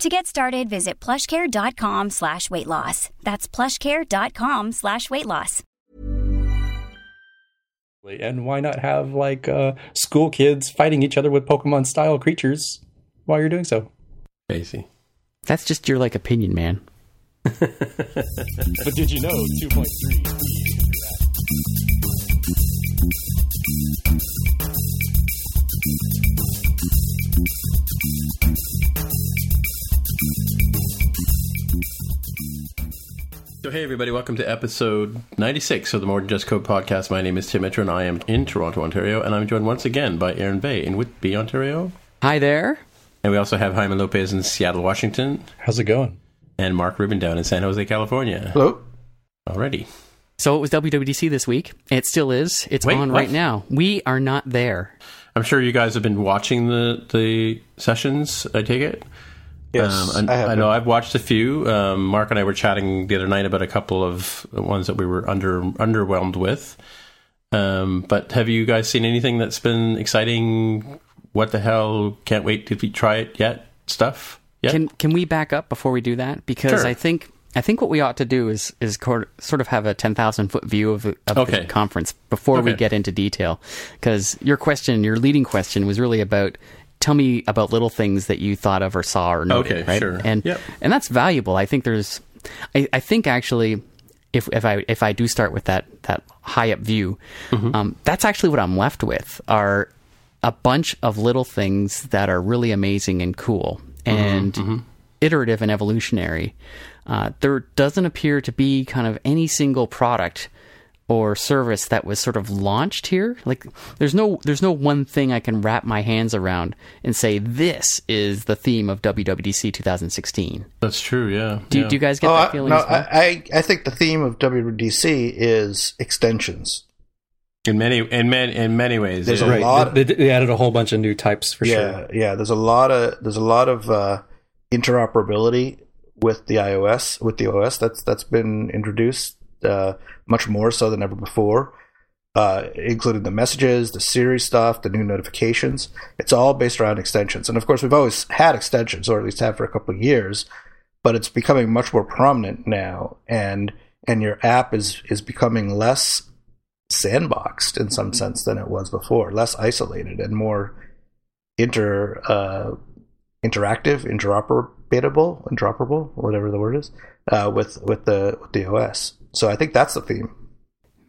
To get started, visit plushcare.com slash weight loss. That's plushcare.com slash weight loss. And why not have like uh, school kids fighting each other with Pokemon style creatures while you're doing so? Casey. That's just your like opinion, man. but did you know 2.3? So, hey, everybody, welcome to episode 96 of the More Than Just Code podcast. My name is Tim Mitchell, and I am in Toronto, Ontario, and I'm joined once again by Aaron Vegh in Whitby, Ontario. Hi there. And we also have Jaime Lopez in Seattle, Washington, How's it going? and Mark Rubin down in San Jose, California. Hello. Already. So it was WWDC this week. It still is. It's Wait, on what? right now. We are not there. I'm sure you guys have been watching the, the sessions, I take it? Yes, Um, I I, have I know. I've watched a few. Um, Mark and I were chatting the other night about a couple of ones that we were under underwhelmed with. Um, but have you guys seen anything that's been exciting? What the hell? Can't wait to try it yet. Stuff. Yeah. Can can we back up before we do that? Because Sure. I think I think what we ought to do is is sort of have a ten thousand foot view of, the- of Okay. the conference before we get into detail. Because your question, your leading question, was really about tell me about little things that you thought of or saw or noted. Okay, right? sure. And Yep. and that's valuable. I think there's, I, I think actually. If, if I if I do start with that that high up view, Mm-hmm. um, that's actually what I'm left with are a bunch of little things that are really amazing and cool and iterative and evolutionary. Uh, there doesn't appear to be kind of any single product or service that was sort of launched here. Like there's no there's no one thing I can wrap my hands around and say this is the theme of WWDC 2016. That's true. Yeah. Do, yeah. do you guys get Oh, that I, feeling? no, as well? I, I I think the theme of WWDC is extensions. in many in many in many ways? There's yeah. a Right. lot- They, they added a whole bunch of new types for yeah, sure. yeah. There's a lot of there's a lot of uh, interoperability with the iOS with the OS that's that's been introduced uh, much more so than ever before, uh, including the messages, the Siri stuff, the new notifications. It's all based around extensions, and of course we've always had extensions, or at least have for a couple of years, but it's becoming much more prominent now, and and your app is is becoming less sandboxed in some sense than it was before, less isolated and more inter uh, interactive, interoperable, interoperable, whatever the word is, uh, with with the with the OS. So I think that's the theme.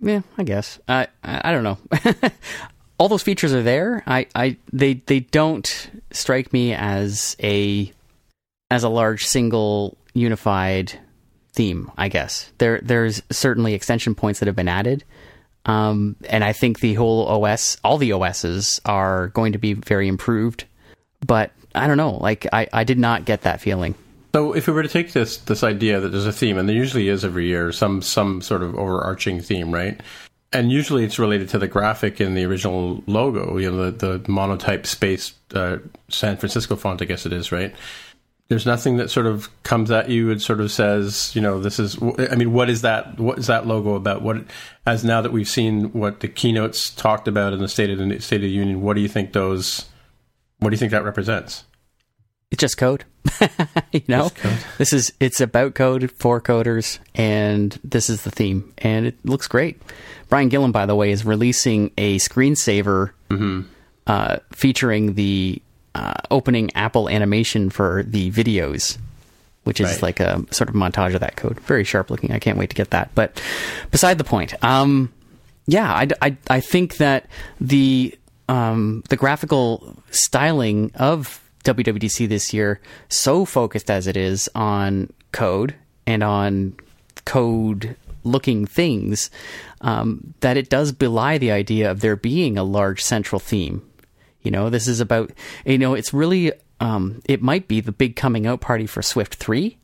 Yeah, I guess. I I I don't know. All those features are there. I, I they they don't strike me as a as a large single unified theme. I guess there there's certainly extension points that have been added, um, and I think the whole OS, all the OSs are going to be very improved. But I don't know. Like I I did not get that feeling. So, if we were to take this this idea that there's a theme, and there usually is every year some some sort of overarching theme, right? And usually it's related to the graphic in the original logo, you know, the, the monotype space uh, San Francisco font, I guess it is, right? there's nothing that sort of comes at you and sort of says, you know, this is. I mean, what is that? What is that logo about? What as now that we've seen what the keynotes talked about in the State of the State of the Union, what do you think those? What do you think that represents? It's just code. you know, this is it's about code for coders, and this is the theme, and it looks great. Brian Gilham, by the way, is releasing a screensaver uh, featuring the uh, opening Apple animation for the videos, which is Right. like a sort of montage of that code. Very sharp looking. I can't wait to get that. But beside the point, um, yeah, I, I, I think that the um, the graphical styling of WWDC this year, so focused as it is on code and on code looking things, um, that it does belie the idea of there being a large central theme. You know, this is about, you know, it's really, um, it might be the big coming out party for Swift 3,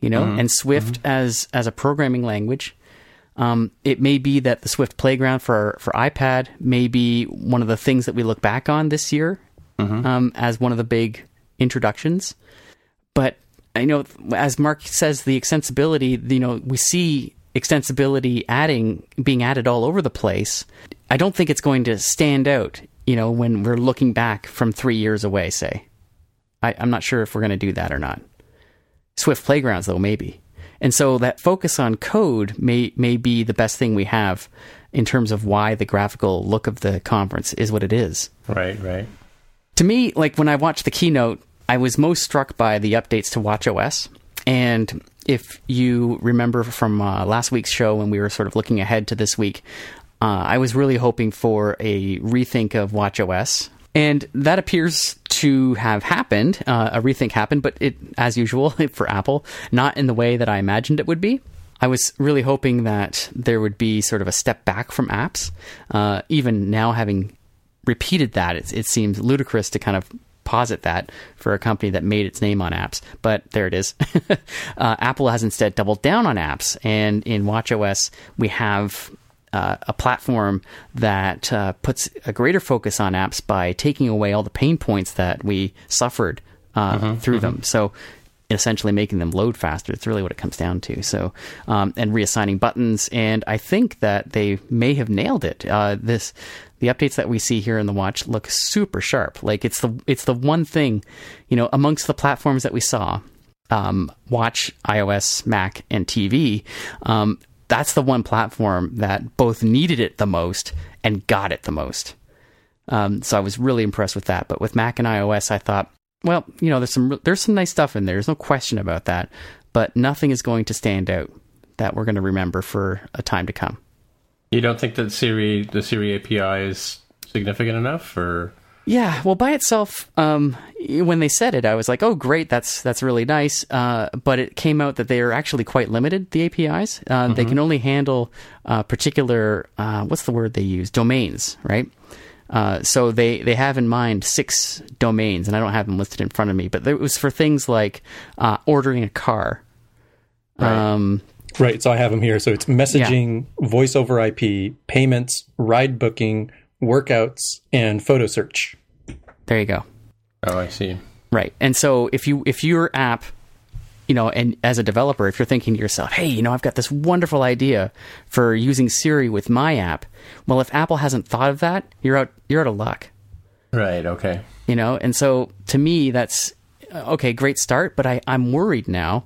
you know, and Swift as, as a programming language. Um, it may be that the Swift Playground for for iPad may be one of the things that we look back on this year um, as one of the big introductions. But I know, as Mark says, the extensibility. You know, we see extensibility adding being added all over the place. I don't think it's going to stand out. You know, when we're looking back from three years away, say, I, I'm not sure if we're going to do that or not. Swift Playgrounds, though, maybe. And so that focus on code may may be the best thing we have in terms of why the graphical look of the conference is what it is. Right, right. To me, like when I watched the keynote, I was most struck by the updates to WatchOS. And if you remember from uh, last week's show when we were sort of looking ahead to this week, uh, I was really hoping for a rethink of WatchOS. And that appears to have happened. Uh, a rethink happened, but it, as usual for Apple, not in the way that I imagined it would be. I was really hoping that there would be sort of a step back from apps. Uh, even now, having repeated that, it, it seems ludicrous to kind of posit that for a company that made its name on apps. But there it is. uh, Apple has instead doubled down on apps, and in WatchOS we have uh, a platform that uh, puts a greater focus on apps by taking away all the pain points that we suffered uh, through them. So essentially making them load faster. It's really what it comes down to. So, um, and reassigning buttons. And I think that they may have nailed it. Uh, this, the updates that we see here in the watch look super sharp. Like it's the, it's the one thing, you know, amongst the platforms that we saw, um, watch, iOS, Mac, and TV. Um, that's the one platform that both needed it the most and got it the most. Um, so I was really impressed with that. But with Mac and iOS, I thought, well, you know, there's some there's some nice stuff in there. There's no question about that. But nothing is going to stand out that we're going to remember for a time to come. You don't think that Siri, the Siri API is significant enough, or Yeah, well, by itself, um, when they said it, I was like, "Oh, great, that's that's really nice." Uh, but it came out that they are actually quite limited. The APIs uh, they can only handle uh, particular uh, what's the word they use domains, right? Uh, so they, they have in mind six domains, and I don't have them listed in front of me, but it was for things like uh, ordering a car. Um, Right. So I have them here. So it's messaging, voice over IP, payments, ride booking, workouts, and photo search. there you go. oh, I see. Right. And so if you if your app, you know, and as a developer, if you're thinking to yourself, "Hey, you know, I've got this wonderful idea for using Siri with my app." Well, if Apple hasn't thought of that, you're out you're out of luck. Right. Okay. You know, and so to me that's okay, great start, but I I'm worried now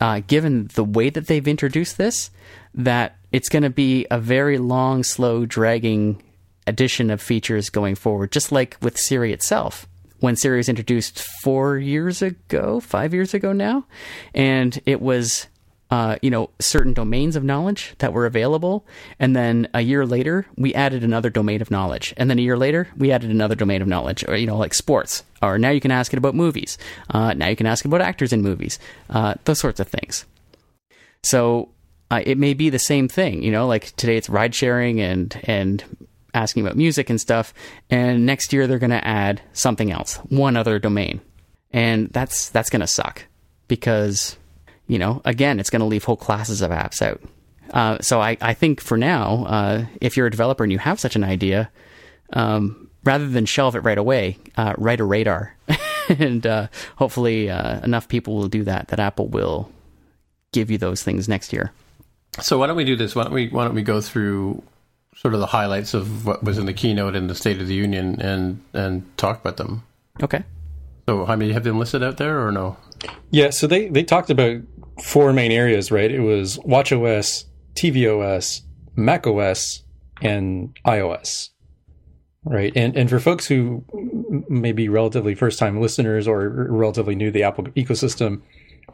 uh, given the way that they've introduced this that it's going to be a very long, slow, dragging addition of features going forward, just like with Siri itself. When Siri was introduced four years ago, five years ago now, and it was, uh, you know, certain domains of knowledge that were available, and then a year later we added another domain of knowledge, and then a year later we added another domain of knowledge, or you know, like sports, or now you can ask it about movies, uh, now you can ask it about actors in movies, uh, those sorts of things. So uh, it may be the same thing, you know, like today it's ride sharing and and asking about music and stuff, and next year they're going to add something else, one other domain, and that's that's going to suck because you know again it's going to leave whole classes of apps out. Uh, so I, I think for now, uh, if you're a developer and you have such an idea, um, rather than shelve it right away, uh, write a radar and uh, hopefully uh, enough people will do that that Apple will give you those things next year. So why don't we do this? Why don't we why don't we go through sort of the highlights of what was in the keynote and the State of the Union and and talk about them? Okay. So, how many have them listed out there or no? Yeah, so they they talked about four main areas, right? It was WatchOS, tvOS, macOS, and iOS. Right. And and for folks who may be relatively first time listeners or relatively new to the Apple ecosystem,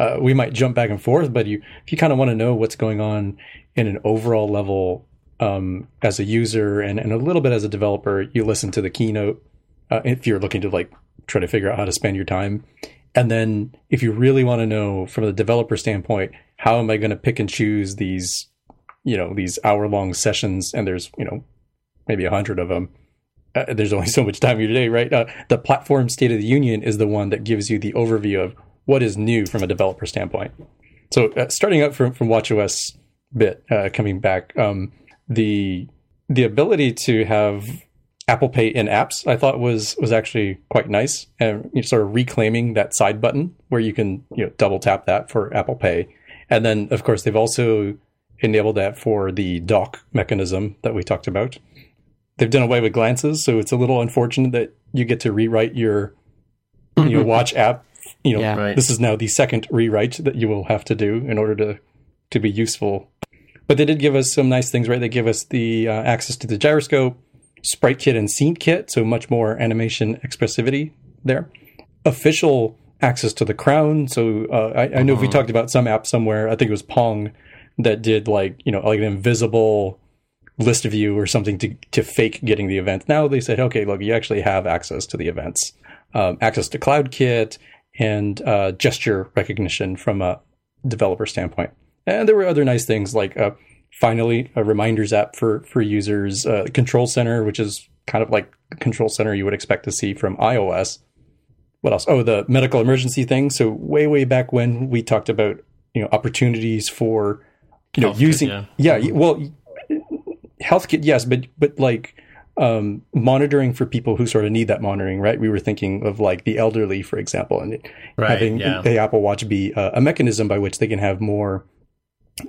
uh, we might jump back and forth, but you if you kind of want to know what's going on in an overall level um, as a user and, and a little bit as a developer, you listen to the keynote uh, if you're looking to like try to figure out how to spend your time. And then if you really want to know from the developer standpoint, how am I going to pick and choose these, you know, these hour long sessions? And there's, you know, maybe a hundred of them. Uh, there's only so much time in today, right? Uh, the platform state of the union is the one that gives you the overview of what is new from a developer standpoint. So uh, starting up from, from WatchOS bit, uh, coming back, um, the, the ability to have Apple Pay in apps, I thought was was actually quite nice, and you know, sort of reclaiming that side button where you can you know double tap that for Apple Pay, and then of course they've also enabled that for the dock mechanism that we talked about. They've done away with glances, so it's a little unfortunate that you get to rewrite your your watch app. You know, Yeah. Right. this is now the second rewrite that you will have to do in order to to be useful. But they did give us some nice things, right? They give us the uh, access to the gyroscope, sprite kit and scene kit, so much more animation expressivity there. Official access to the crown. So uh, I, I know we talked about some app somewhere. I think it was Pong that did like you know like an invisible list view or something to to fake getting the event. Now they said, okay, look, you actually have access to the events, um, access to CloudKit and uh, gesture recognition from a developer standpoint. And there were other nice things like uh, finally a reminders app for for users, uh, Control Center, which is kind of like the Control Center you would expect to see from iOS. What else? Oh, the medical emergency thing. So way way back when we talked about you know opportunities for you know Health kit, using yeah. yeah well health kit yes but but like um, monitoring for people who sort of need that monitoring, right? We were thinking of like the elderly, for example, and Right, having yeah. the Apple Watch be uh, a mechanism by which they can have more,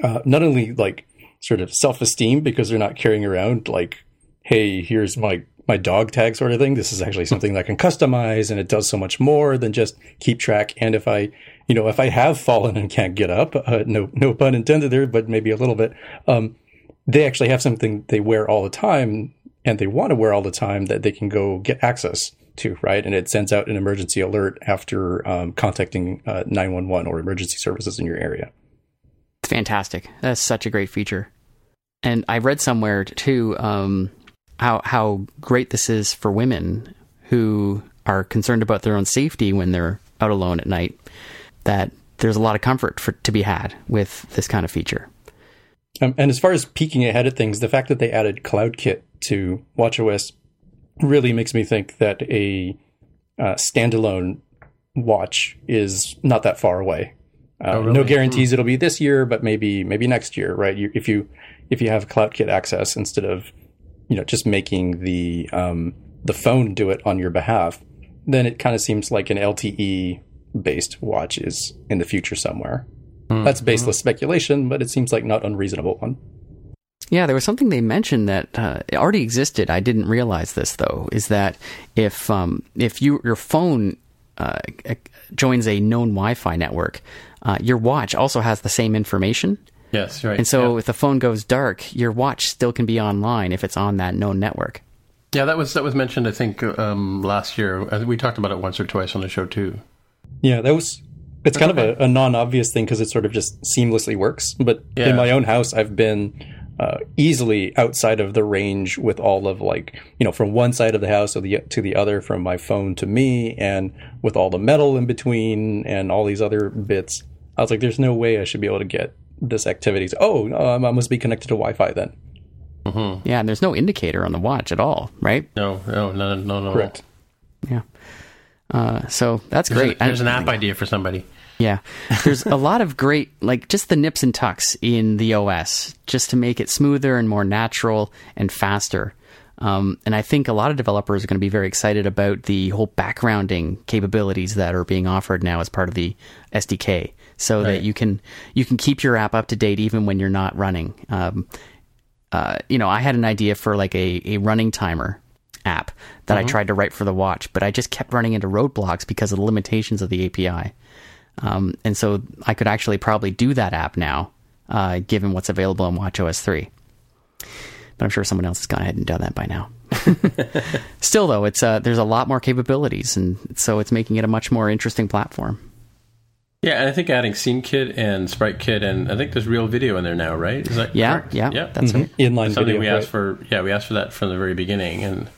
uh, not only like sort of self esteem because they're not carrying around like, hey, here's my my dog tag sort of thing. This is actually something that I can customize, and it does so much more than just keep track. And if I, you know, if I have fallen and can't get up, uh, no no pun intended there, but maybe a little bit. Um, they actually have something they wear all the time and they want to wear all the time that they can go get access to, right? And it sends out an emergency alert after um, contacting uh, 911 or emergency services in your area. It's fantastic. That's such a great feature. And I read somewhere too um, how how great this is for women who are concerned about their own safety when they're out alone at night. That there's a lot of comfort for, to be had with this kind of feature. Um, and as far as peeking ahead at things, the fact that they added CloudKit to WatchOS really makes me think that a uh, standalone watch is not that far away. Uh, Oh, really? No guarantees it'll be this year, but maybe maybe next year, right? You, if you if you have CloudKit access instead of you know just making the um, the phone do it on your behalf, then it kind of seems like an LTE based watch is in the future somewhere. That's baseless speculation, but it seems like not unreasonable one. Yeah, there was something they mentioned that uh, already existed. I didn't realize this though. Is that if um, if you your phone uh, joins a known Wi-Fi network, uh, your watch also has the same information. Yes, right. And so yeah. if the phone goes dark, your watch still can be online if it's on that known network. yeah, that was that was mentioned. I think um, last year. We talked about it once or twice on the show too. Yeah, that was. It's kind of a, a non-obvious thing because it sort of just seamlessly works. But Yeah. in my own house, I've been uh, easily outside of the range with all of like you know from one side of the house to the to the other, from my phone to me, and with all the metal in between and all these other bits. I was like, "There's no way I should be able to get this activity." Oh, um, I must be connected to Wi-Fi then. Yeah, and there's no indicator on the watch at all, right? No, no, no, no, no. Correct. Yeah. Uh, so that's There's, great. a- there's I- an app idea for somebody. Yeah. There's a lot of great, like, just the nips and tucks in the OS, just to make it smoother and more natural and faster. Um, and I think a lot of developers are going to be very excited about the whole backgrounding capabilities that are being offered now as part of the SDK, so Right. that you can you can keep your app up to date even when you're not running. Um, uh, you know, I had an idea for like a, a running timer app that I tried to write for the watch, but I just kept running into roadblocks because of the limitations of the API. Um, and so I could actually probably do that app now, uh, given what's available in WatchOS 3. But I'm sure someone else has gone ahead and done that by now. Still, though, it's uh, there's a lot more capabilities, and so it's making it a much more interesting platform. Yeah, and I think adding Scene Kit and Sprite Kit, and I think there's real video in there now, right? Is that Yeah, correct? yeah, yeah. that's right. Inline something video. we right? asked for. Yeah, we asked for that from the very beginning, and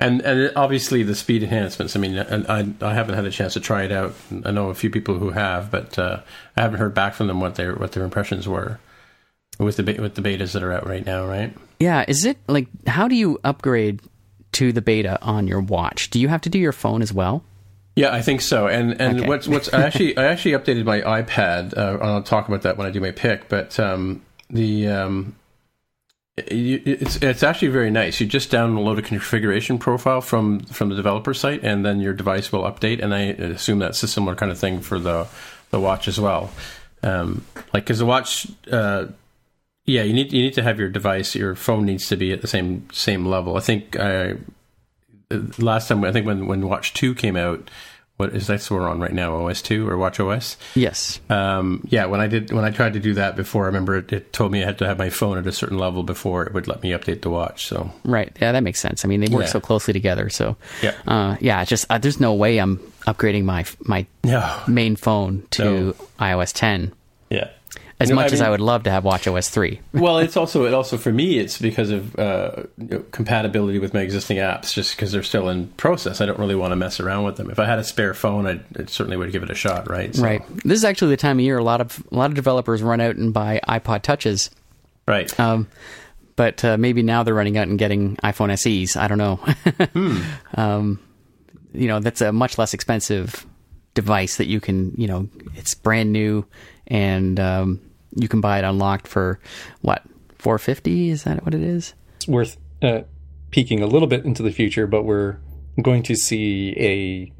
and and obviously the speed enhancements. I mean, I I haven't had a chance to try it out. I know a few people who have, but uh, I haven't heard back from them what their what their impressions were with the with the betas that are out right now, right? Yeah, is it like how do you upgrade to the beta on your watch? Do you have to do your phone as well? Yeah, I think so. And and Okay. what's what's I actually I actually updated my iPad. Uh, I'll talk about that when I do my pick. But um, the um, it's it's actually very nice. You just download a configuration profile from from the developer site, and then your device will update. And I assume that's a similar kind of thing for the the watch as well. Um, like because the watch. Uh, yeah, you need you need to have your device. Your phone needs to be at the same same level. I think I last time I think when when Watch Two came out, what is that? we're on right now? OS two or Watch OS? Yes. Um, yeah, when I did when I tried to do that before, I remember it, it told me I had to have my phone at a certain level before it would let me update the watch. So Right. Yeah, that makes sense. I mean, they work Yeah. so closely together. So, Yeah. uh, yeah. It's just uh, there's no way I'm upgrading my my no, main phone to No. iOS 10. As No, much as mean- I would love to have WatchOS 3. well, it's also it also for me it's because of uh, you know, compatibility with my existing apps. Just because they're still in process, I don't really want to mess around with them. If I had a spare phone, I I certainly would give it a shot. Right. So- Right. This is actually the time of year a lot of a lot of developers run out and buy iPod touches. Right. Um, but uh, maybe now they're running out and getting iPhone SEs. I don't know. um, you know, that's a much less expensive device that you can, you know, it's brand new and um, you can buy it unlocked for what, 450? Is that what it is? it's worth uh, peeking a little bit into the future, but we're going to see a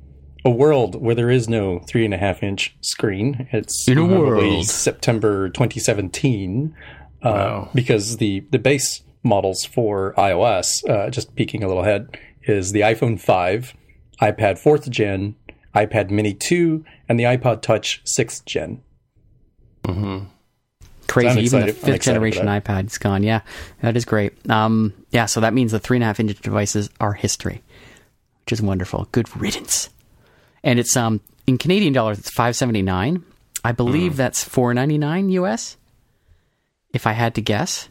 a world where there is no three and a half inch screen. It's In a probably world. September 2017, uh, Wow. because the the base models for iOS, uh, just peeking a little ahead, is the iPhone 5, iPad 4th gen, iPad Mini 2, and the iPod Touch 6th gen. Crazy. I'm Even the fifth generation that. iPad's gone. Yeah, that is great. Um, yeah, so that means the three and a half inch devices are history, which is wonderful. Good riddance. And it's um in Canadian dollars, it's five seventy nine. I believe Hmm. that's four ninety nine US. If I had to guess,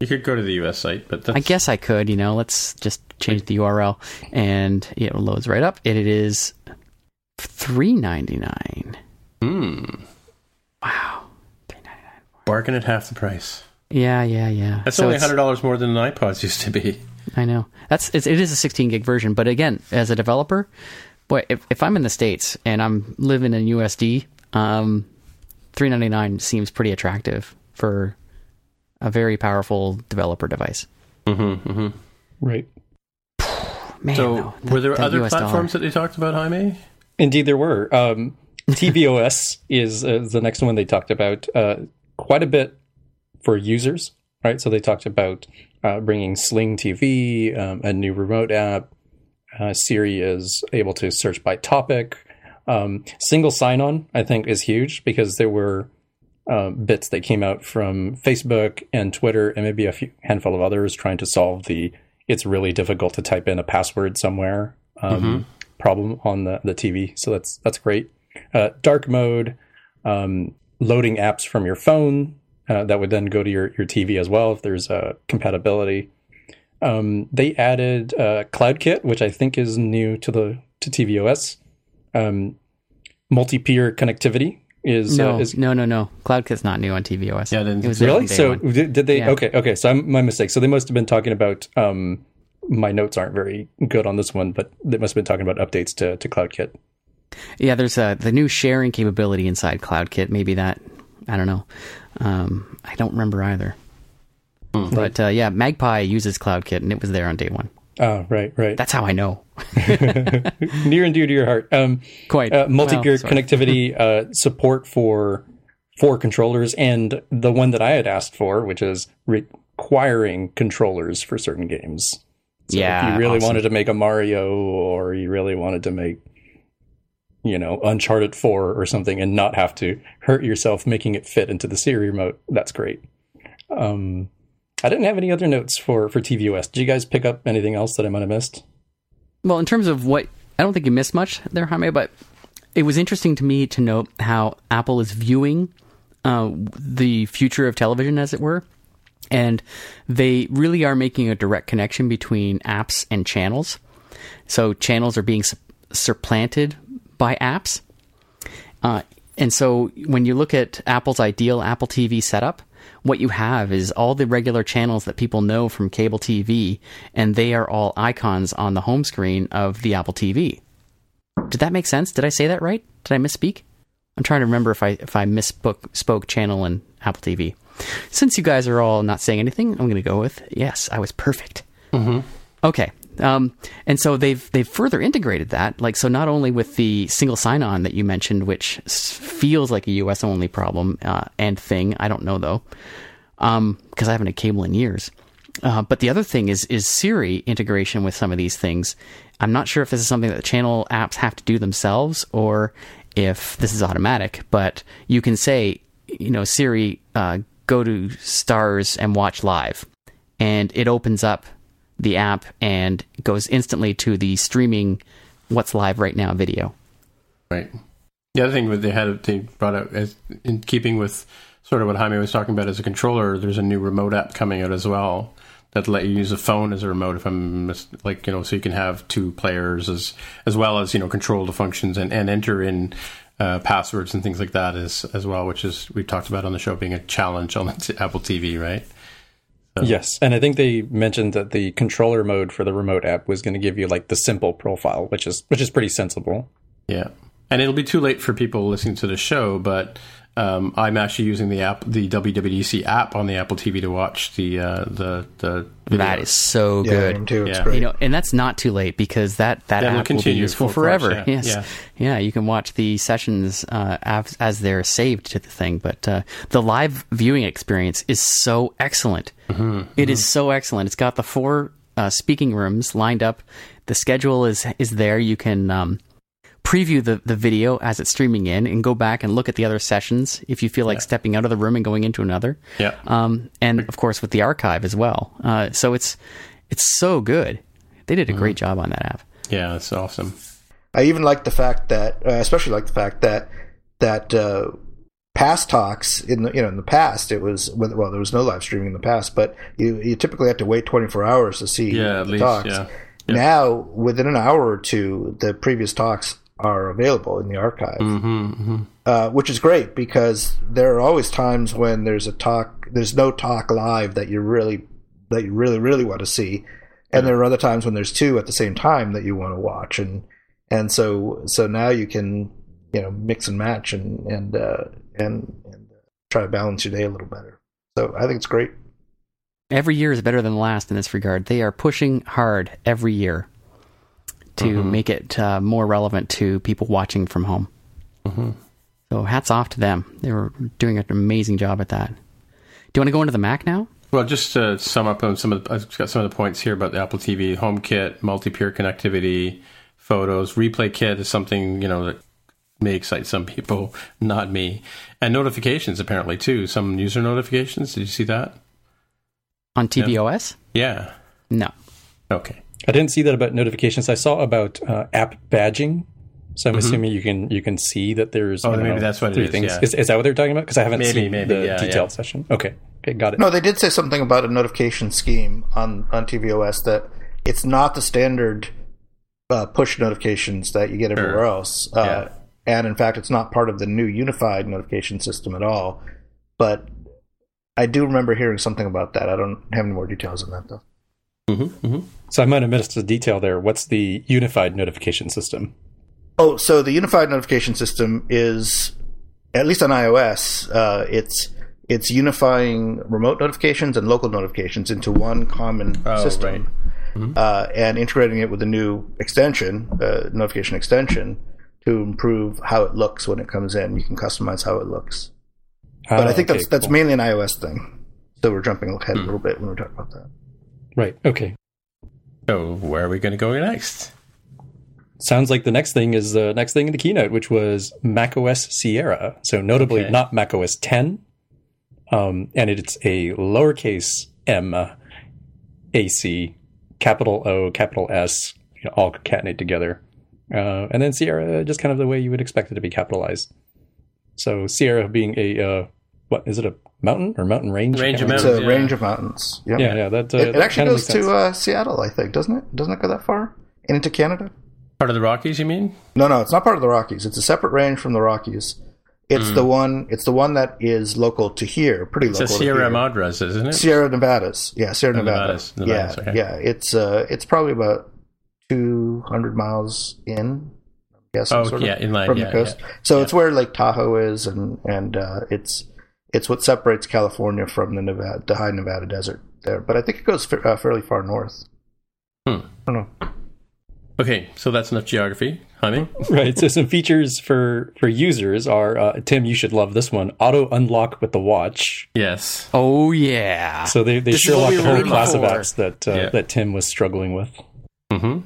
You could go to the US site, but that's, I guess I could. You know, let's just change the URL, and it loads right up. And it is three ninety nine. Hmm. Wow. bargain at half the price. Yeah, yeah, yeah. That's So only it's- hundred dollars more than an iPods used to be. I know that's it's, it is a 16 gig version, but again, as a developer, boy, if, if I'm in the states and I'm living in USD, um, 399 seems pretty attractive for a very powerful developer device. Right. Man, so, though, that- were there other US dollar. Platforms that they talked about, Jaime? Indeed, there were. Um, tvOS is uh, the next one they talked about. Uh, quite a bit for users, right? So they talked about uh, bringing Sling TV, um, a new remote app. Uh, Siri is able to search by topic. Um, single sign-on, I think, is huge because there were uh, bits that came out from Facebook and Twitter, and maybe a few handful of others trying to solve the "it's really difficult to type in a password somewhere" um, problem on the, the TV. So that's that's great. Uh, dark mode, um, loading apps from your phone uh, that would then go to your, your TV as well if there's uh, compatibility. Um, they added uh, CloudKit, which I think is new to the to tvOS. Um, multi-peer connectivity is No, uh, is no, no, no. CloudKit's not new on tvOS. Yeah, I it was really so. Did, did they? Yeah. Okay, okay. So I'm my mistake. So they must have been talking about. Um, my notes aren't very good on this one, but they must have been talking about updates to to CloudKit. Yeah, there's a the new sharing capability inside CloudKit. Maybe that I don't know. Um, I don't remember either. But uh, yeah, Magpie uses CloudKit, and it was there on day one. Oh, right, right. That's how I know. near and dear to your heart. Um, Quite. uh, multi-gear Well, connectivity uh, support for four controllers, and the one that I had asked for, which is requiring controllers for certain games. So Yeah, if you really awesome. wanted to make a Mario, or you really wanted to make, you know, Uncharted Four or something, and not have to hurt yourself making it fit into the Siri remote, that's great. Um, I didn't have any other notes for for tvOS. Did you guys pick up anything else that I might have missed? Well, in terms of what, I don't think you missed much there, Jaime, but it was interesting to me to note how Apple is viewing uh, the future of television, as it were. And they really are making a direct connection between apps and channels. So channels are being sup- supplanted by apps. Uh, and so when you look at Apple's ideal Apple TV setup, what you have is all the regular channels that people know from cable TV, and they are all icons on the home screen of the Apple TV. Did that make sense? Did I say that right? Did I misspeak? I'm trying to remember if I if I misspoke spoke channel and Apple TV. Since you guys are all not saying anything, I'm going to go with yes. I was perfect. Okay. Um, and so they've they've further integrated that, like so, not only with the single sign-on that you mentioned, which feels like a U.S. only problem uh, and thing. I don't know though, because I haven't had cable in years. Uh, but the other thing is is Siri integration with some of these things. I'm not sure if this is something that the channel apps have to do themselves or if this is automatic. But you can say, you know, Siri, uh, go to Stars and watch live, and it opens up the app and goes instantly to the streaming what's live right now video. Right. The other thing that they had they brought out as in keeping with sort of what Jaime was talking about as a controller, there's a new remote app coming out as well that let you use a phone as a remote if I'm like you know so you can have two players as as well as you know control the functions and, and enter in uh, passwords and things like that as as well, which is we've talked about on the show being a challenge on Apple TV, right? Oh. Yes, and I think they mentioned that the controller mode for the remote app was going to give you like the simple profile, which is which is pretty sensible. Yeah, and it'll be too late for people listening to the show, but um, I'm actually using the app, the WWDC app on the Apple TV to watch the uh, the the. Video. That is so Yeah, good. him too. It's Yeah. great. You know, and that's not too late because that that That'll app will be useful full force, forever. yeah, yes, yeah. yeah, you can watch the sessions uh, as, as they're saved to the thing. But uh, the live viewing experience is so excellent. Mm-hmm, It is so excellent. It's got the four uh, speaking rooms lined up. The schedule is is there. You can um, preview the, the video as it's streaming in and go back and look at the other sessions if you feel like stepping out of the room and going into another. Yeah. Um, and of course with the archive as well. Uh, so it's it's so good. They did a great job on that app. Yeah, that's awesome. I even like the fact that, uh, especially like the fact that that uh, past talks in the you know in the past it was well there was no live streaming in the past, but you you typically had to wait 24 hours to see Yeah, at the least, talks. yeah. Now within an hour or two, the previous talks are available in the archive, Mm-hmm, Uh, which is great because there are always times when there's a talk, there's no talk live that you really that you really really want to see, and there are other times when there's two at the same time that you want to watch, and and so so now you can you know mix and match and and uh, and, and try to balance your day a little better. So I think it's great. Every year is better than the last in this regard. They are pushing hard every year to make it uh, more relevant to people watching from home. So hats off to them. They were doing an amazing job at that. Do you want to go into the Mac now? Well, just to sum up on some of the, I've got some of the points here about the Apple TV HomeKit, multi-peer connectivity, photos, replay kit is something you know that may excite some people, not me, and notifications apparently too. Some user notifications. Did you see that? On tvOS? Yeah. No. Okay. I didn't see that about notifications. I saw about uh, app badging. So I'm assuming you can you can see that there's Mm-hmm. Oh, maybe know, that's what it three is, things. yeah. Is, is that what they're talking about? Because I haven't Maybe, seen maybe, the yeah, detailed yeah. session. Okay, okay, got it. No, they did say something about a notification scheme on on tvOS that it's not the standard uh, push notifications that you get everywhere else, uh, Yeah. and in fact, it's not part of the new unified notification system at all. But I do remember hearing something about that. I don't have any more details on that though. So I might have missed a detail there. What's the unified notification system? Oh, so the unified notification system is, at least on iOS, uh, it's it's unifying remote notifications and local notifications into one common Oh, system, uh, and integrating it with a new extension, uh, notification extension, to improve how it looks when it comes in. You can customize how it looks. But Ah, I think okay, that's that's cool. mainly an iOS thing. So we're jumping ahead a little bit when we're talking about that. right. Okay. So where are we going to go next? Sounds like the next thing is the next thing in the keynote, which was macOS Sierra. So notably Okay. not macOS 10, um, and it's a lowercase m, AC, capital O, capital S, you know, all concatenated together, uh, and then Sierra just kind of the way you would expect it to be capitalized. So Sierra being a uh, what is it a mountain or mountain range? Range I can't It's a Yeah. range of mountains. Yep. Yeah, yeah. That, uh, It, it that actually kind goes to uh, Seattle, I think, doesn't it? Doesn't it go that far? And into Canada? Part of the Rockies, you mean? No, no, it's not part of the Rockies. It's a separate range from the Rockies. It's the one. It's the one that is local to here, pretty It's local. a to Sierra here. Madres, isn't it? Sierra Nevadas. Yeah, Sierra Oh, Nevada. Nevadas, Nevadas, yeah, okay. yeah. It's uh, it's probably about two hundred miles in. I Oh, sort of, yeah, inland, from yeah, the coast. yeah. So it's where Lake Tahoe is, and and uh, it's it's what separates California from the Nevada, the high Nevada desert there. But I think it goes fa- uh, fairly far north. Hmm. I don't know. Okay, so that's enough geography. Jaime? right. So some features for for users are uh, Tim. You should love this one. Auto unlock with the watch. Yes. Oh yeah. So they they This is what Sherlock the whole waiting class of apps that uh, Yeah. that Tim was struggling with. hmm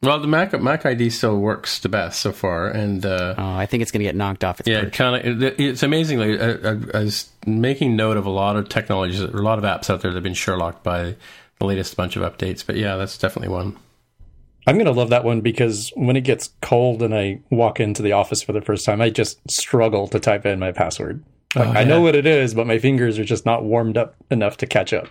Well, the Mac Mac ID still works the best so far, and uh, Oh, I think it's going to get knocked off its yeah, perch. kind of. It, it's amazingly. I, I, I was making note of a lot of technologies, a lot of apps out there that have been Sherlocked by the latest bunch of updates. But yeah, that's definitely one. I'm gonna love that one because when it gets cold and I walk into the office for the first time, I just struggle to type in my password. Like, I know what it is, but my fingers are just not warmed up enough to catch up.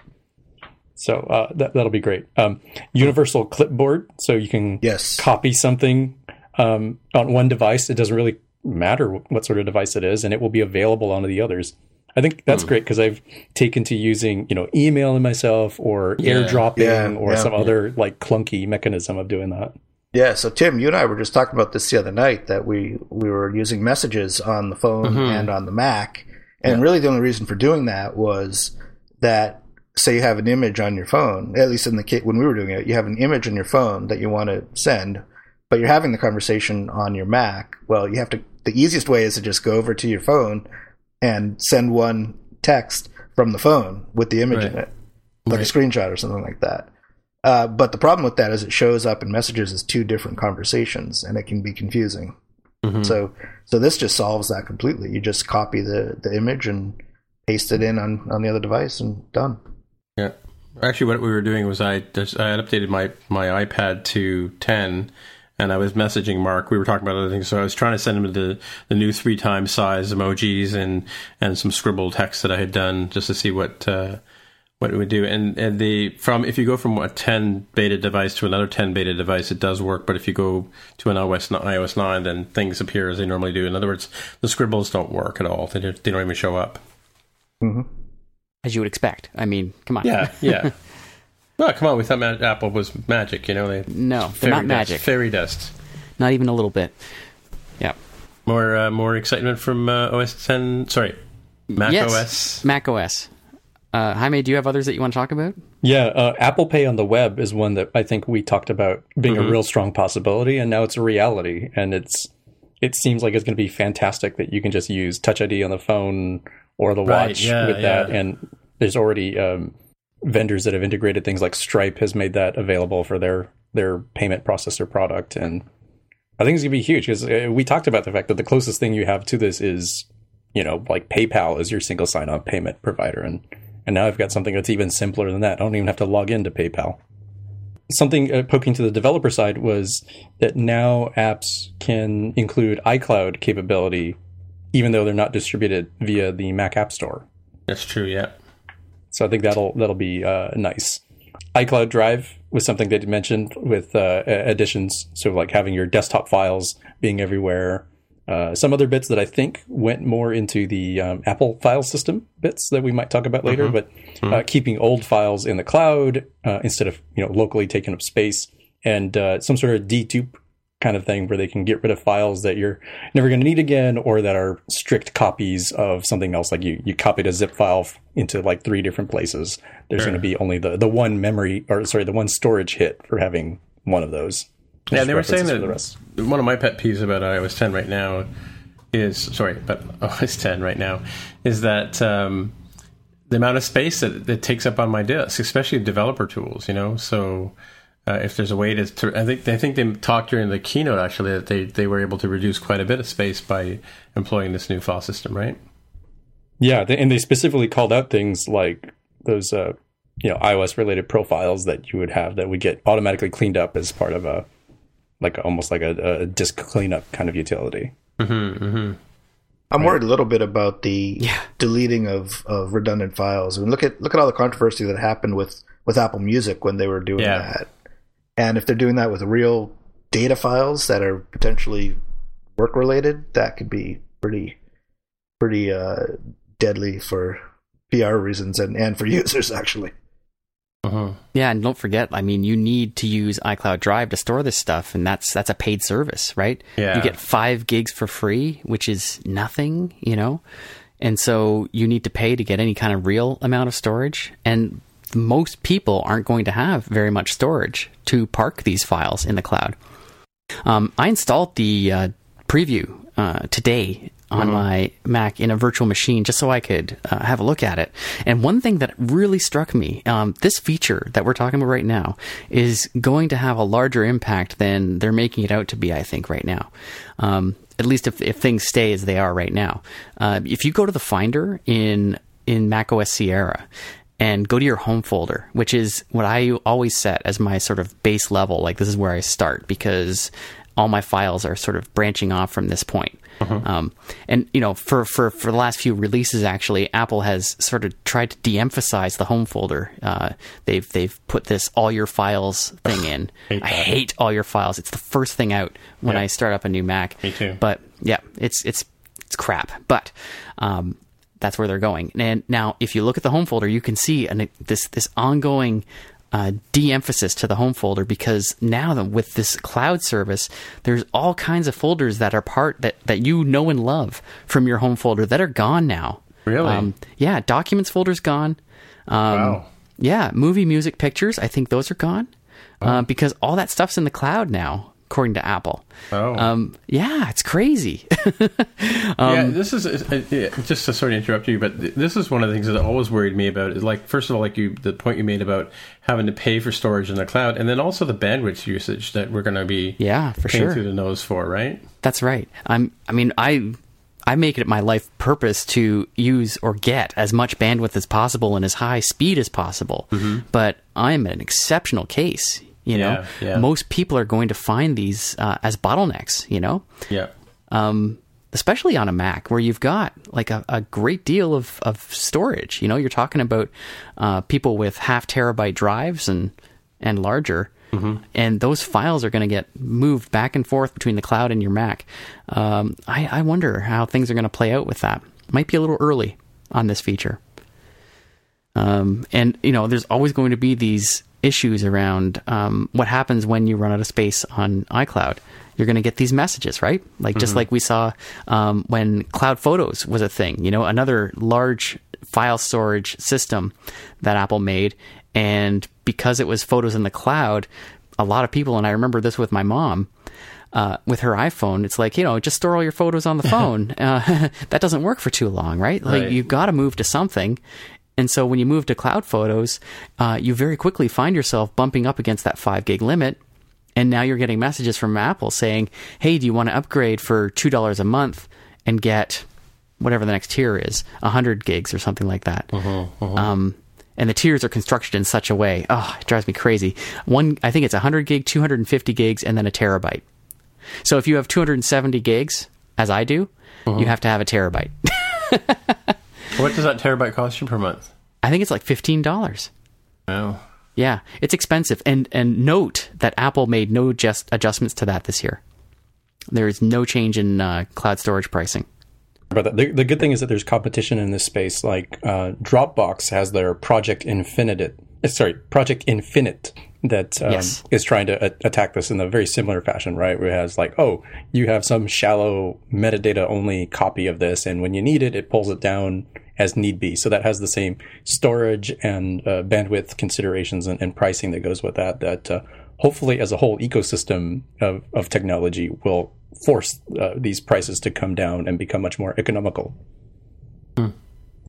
So uh, that that'll be great. Um, universal clipboard, so you can Yes. copy something um, on one device. It doesn't really matter what sort of device it is, and it will be available on the others. I think that's great because I've taken to using, you know, emailing myself or airdropping Yeah, or yeah. some other like clunky mechanism of doing that. Yeah, so Tim, you and I were just talking about this the other night that we we were using messages on the phone and on the Mac, and really the only reason for doing that was that say you have an image on your phone, at least in the case when we were doing it, you have an image on your phone that you want to send, but you're having the conversation on your Mac. Well, you have to. The easiest way is to just go over to your phone and send one text from the phone with the image in it, like a screenshot or something like that. Uh, but the problem with that is it shows up in messages as two different conversations, and it can be confusing. So, so this just solves that completely. You just copy the, the image and paste it in on, on the other device, and done. Actually, what we were doing was I just, I had updated my my iPad to 10, and I was messaging Mark. We were talking about other things, so I was trying to send him the the new three times size emojis and and some scribbled text that I had done just to see what. Uh, what it would do and and the from if you go from a 10 beta device to another 10 beta device it does work but if you go to an iOS iOS 9 then things appear as they normally do in other words the scribbles don't work at all they don't, they don't even show up as you would expect. I mean, come on. yeah yeah well come on we thought ma- Apple was magic you know they No, they're not dust, magic. fairy dust Not even a little bit. Yeah. more uh, more excitement from uh, OS 10 sorry Mac yes. OS Mac OS. Uh, Jaime, do you have others that you want to talk about? Yeah, uh, Apple Pay on the web is one that I think we talked about being a real strong possibility, and now it's a reality. And it's it seems like it's going to be fantastic that you can just use Touch ID on the phone or the Right, watch yeah, with that. yeah. And there's already um, vendors that have integrated things like Stripe has made that available for their their payment processor product, and I think it's going to be huge because uh, we talked about the fact that the closest thing you have to this is you know like PayPal is your single sign-on payment provider, and and now I've got something that's even simpler than that. I don't even have to log into PayPal. Something uh, poking to the developer side was that now apps can include iCloud capability, even though they're not distributed via the Mac App Store. that's true yeah So I think that'll that'll be uh, nice. iCloud Drive was something that you mentioned with uh, additions, so like having your desktop files being everywhere. Uh, some other bits that I think went more into the um, Apple file system bits that we might talk about later, but uh, keeping old files in the cloud uh, instead of you know locally taking up space, and uh, some sort of dedupe kind of thing where they can get rid of files that you're never going to need again or that are strict copies of something else like you you copied a zip file f- into like three different places there's Sure. going to be only the the one memory or sorry the one storage hit for having one of those Yeah, they were saying that the rest. one of my pet peeves about iOS 10 right now is sorry, but iOS 10 right now is that um, the amount of space that it takes up on my disk, especially developer tools. You know, so uh, if there's a way to, to, I think I think they talked during the keynote actually that they they were able to reduce quite a bit of space by employing this new file system, right? Yeah, they, and they specifically called out things like those, uh, you know, iOS related profiles that you would have that would get automatically cleaned up as part of a, like almost like a, a disk cleanup kind of utility. I'm worried a little bit about the Yeah. deleting of, of redundant files. I mean, look at look at all the controversy that happened with, with Apple Music when they were doing Yeah. that. And if they're doing that with real data files that are potentially work related, that could be pretty pretty uh, deadly for PR reasons and, and for users actually. Uh-huh. Yeah, and don't forget, I mean, you need to use iCloud Drive to store this stuff, and that's that's a paid service, right? Yeah. You get five gigs for free, which is nothing, you know, and so you need to pay to get any kind of real amount of storage, and most people aren't going to have very much storage to park these files in the cloud. Um, I installed the uh, preview uh, today on my Mac in a virtual machine just so I could uh, have a look at it. And one thing that really struck me um, this feature that we're talking about right now is going to have a larger impact than they're making it out to be, I think, right now. Um, at least if, if things stay as they are right now. Uh, if you go to the Finder in, in macOS Sierra, and go to your home folder, which is what I always set as my sort of base level. Like this is where I start because all my files are sort of branching off from this point. Um, and you know, for, for for the last few releases, actually, Apple has sort of tried to de-emphasize the home folder. Uh, they've they've put this all your files thing in. Hate I hate all your files. It's the first thing out when. I start up a new Mac. Me too. But yeah, it's it's it's crap. But um, that's where they're going. And now, if you look at the home folder, you can see an, this this ongoing uh, de-emphasis to the home folder because now that with this cloud service, there's all kinds of folders that are part that that you know and love from your home folder that are gone now. Really? yeah, documents folder's gone. Um, Wow. Yeah, movie, music, pictures. I think those are gone uh, because all that stuff's in the cloud now, according to Apple. Oh. Um, yeah, it's crazy. yeah, this is just to sort of interrupt you, but this is one of the things that always worried me about. Is like first of all, like you, the point you made about having to pay for storage in the cloud, and then also the bandwidth usage that we're going to be Yeah, for paying sure. through the nose for, right? That's right. I'm. I mean, I. I make it my life purpose to use or get as much bandwidth as possible and as high speed as possible. But I'm an exceptional case. You know, Mm-hmm. Yeah, yeah. most people are going to find these uh, as bottlenecks. You know, Yeah. um, especially on a Mac where you've got like a, a great deal of, of storage. You know, you're talking about uh, people with half terabyte drives and and larger, and those files are going to get moved back and forth between the cloud and your Mac. Um, I, I wonder how things are going to play out with that. Might be a little early on this feature. Um, and you know, there's always going to be these issues around um, what happens when you run out of space on iCloud. You're going to get these messages, right? Like just like we saw um, when Cloud Photos was a thing. You know, another large file storage system that Apple made, and because it was photos in the cloud, a lot of people, and I remember this with my mom. Uh, with her iPhone, it's like you know, just store all your photos on the phone. uh, that doesn't work for too long, right? Like Right. you've got to move to something, and so when you move to cloud photos, uh, you very quickly find yourself bumping up against that five gig limit. And now you're getting messages from Apple saying, hey, do you want to upgrade for $2 a month and get whatever the next tier is, 100 gigs or something like that? Um, and the tiers are constructed in such a way, oh, it drives me crazy. One, I think it's 100 gig, 250 gigs, and then a terabyte. So if you have 270 gigs, as I do, you have to have a terabyte. What does that terabyte cost you per month? I think it's like $15. Oh. Yeah, it's expensive. And and note that Apple made no just adjustments to that this year. There is no change in uh, cloud storage pricing. But the, the good thing is that there's competition in this space. Like uh, Dropbox has their Project Infinite, sorry, Project Infinite that um, Yes. is trying to a- attack this in a very similar fashion, right? Where it has like, oh, you have some shallow metadata only copy of this, and when you need it, it pulls it down as need be. So that has the same storage and uh, bandwidth considerations and, and pricing that goes with that. That uh, hopefully, as a whole ecosystem of, of technology, will force uh, these prices to come down and become much more economical.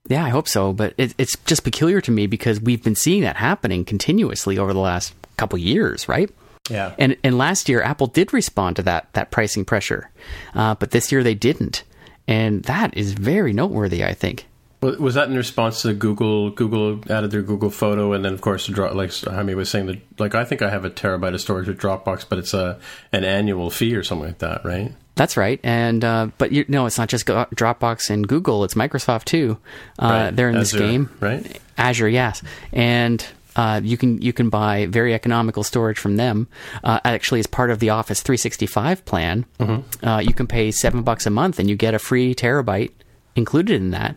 Yeah, I hope so. But it, it's just peculiar to me because we've been seeing that happening continuously over the last couple years, right? Yeah. And and last year Apple did respond to that that pricing pressure, uh, but this year they didn't, and that is very noteworthy. I think. Was that in response to Google? Google added their Google Photo, and then of course, like Jaime was saying, that like I think I have a terabyte of storage with Dropbox, but it's a an annual fee or something like that, right? That's right, and uh, but you no, it's not just Dropbox and Google; it's Microsoft too. Uh, Right. They're in this game, right? Azure, yes, and uh, you can you can buy very economical storage from them. Uh, actually, as part of the Office 365 plan, Mm-hmm. uh, you can pay seven bucks a month, and you get a free terabyte included in that.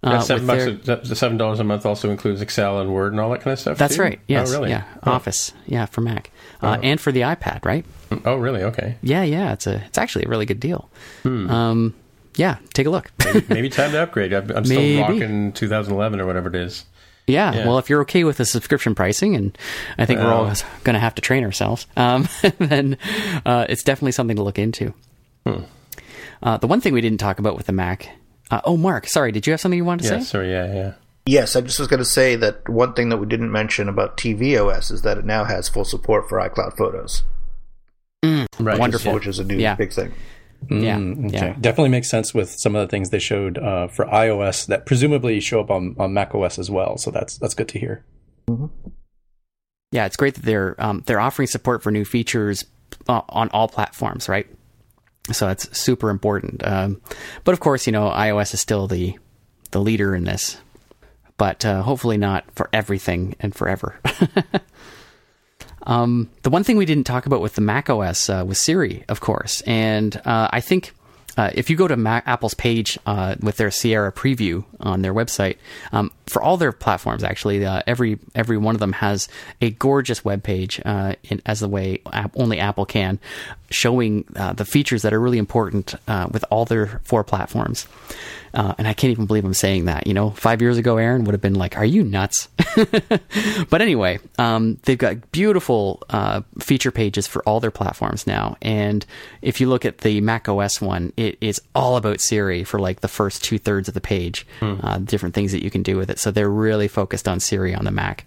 Uh, seven, bucks their, a, the seven dollars a month also includes Excel and Word and all that kind of stuff. That's too? right. Yes. Oh, really? Yeah. Oh. Office. Yeah, for Mac, uh, and for the iPad. Right. Oh, really? Okay. Yeah. Yeah. It's a. It's actually a really good deal. Hmm. Um. Yeah. Take a look. Maybe time to upgrade. I'm, I'm still Maybe. rocking 2011 or whatever it is. Yeah, Yeah. well, if you're okay with the subscription pricing, and I think we're all going to have to train ourselves, um, then uh, it's definitely something to look into. Hmm. Uh, the one thing we didn't talk about with the Mac. Uh, oh, Mark, sorry, did you have something you wanted to Yeah. say? Sorry. Yeah. Yeah. Yes, I just was going to say that one thing that we didn't mention about tvOS is that it now has full support for iCloud photos. Right. Wonderful. Which is a new Yeah. big thing. Yeah, Mm, okay. yeah. Definitely makes sense with some of the things they showed uh, for iOS that presumably show up on, on Mac OS as well. So that's that's good to hear. Yeah, it's great that they're um, they're offering support for new features uh, on all platforms, right? So that's super important. Um, but of course, you know, iOS is still the the leader in this, but uh, hopefully not for everything and forever. um, the one thing we didn't talk about with the Mac OS uh, was Siri, of course, and uh, I think. Uh, if you go to Mac, Apple's page uh, with their Sierra preview on their website, um, for all their platforms, actually, uh, every every one of them has a gorgeous web page, as the way app, only Apple can, showing uh, the features that are really important uh, with all their four platforms. Uh, and I can't even believe I'm saying that. You know, five years ago, Aaron would have been like, "Are you nuts?" but anyway, um, they've got beautiful uh, feature pages for all their platforms now. And if you look at the Mac OS one, it is all about Siri for like the first two thirds of the page, uh, different things that you can do with it. So they're really focused on Siri on the Mac.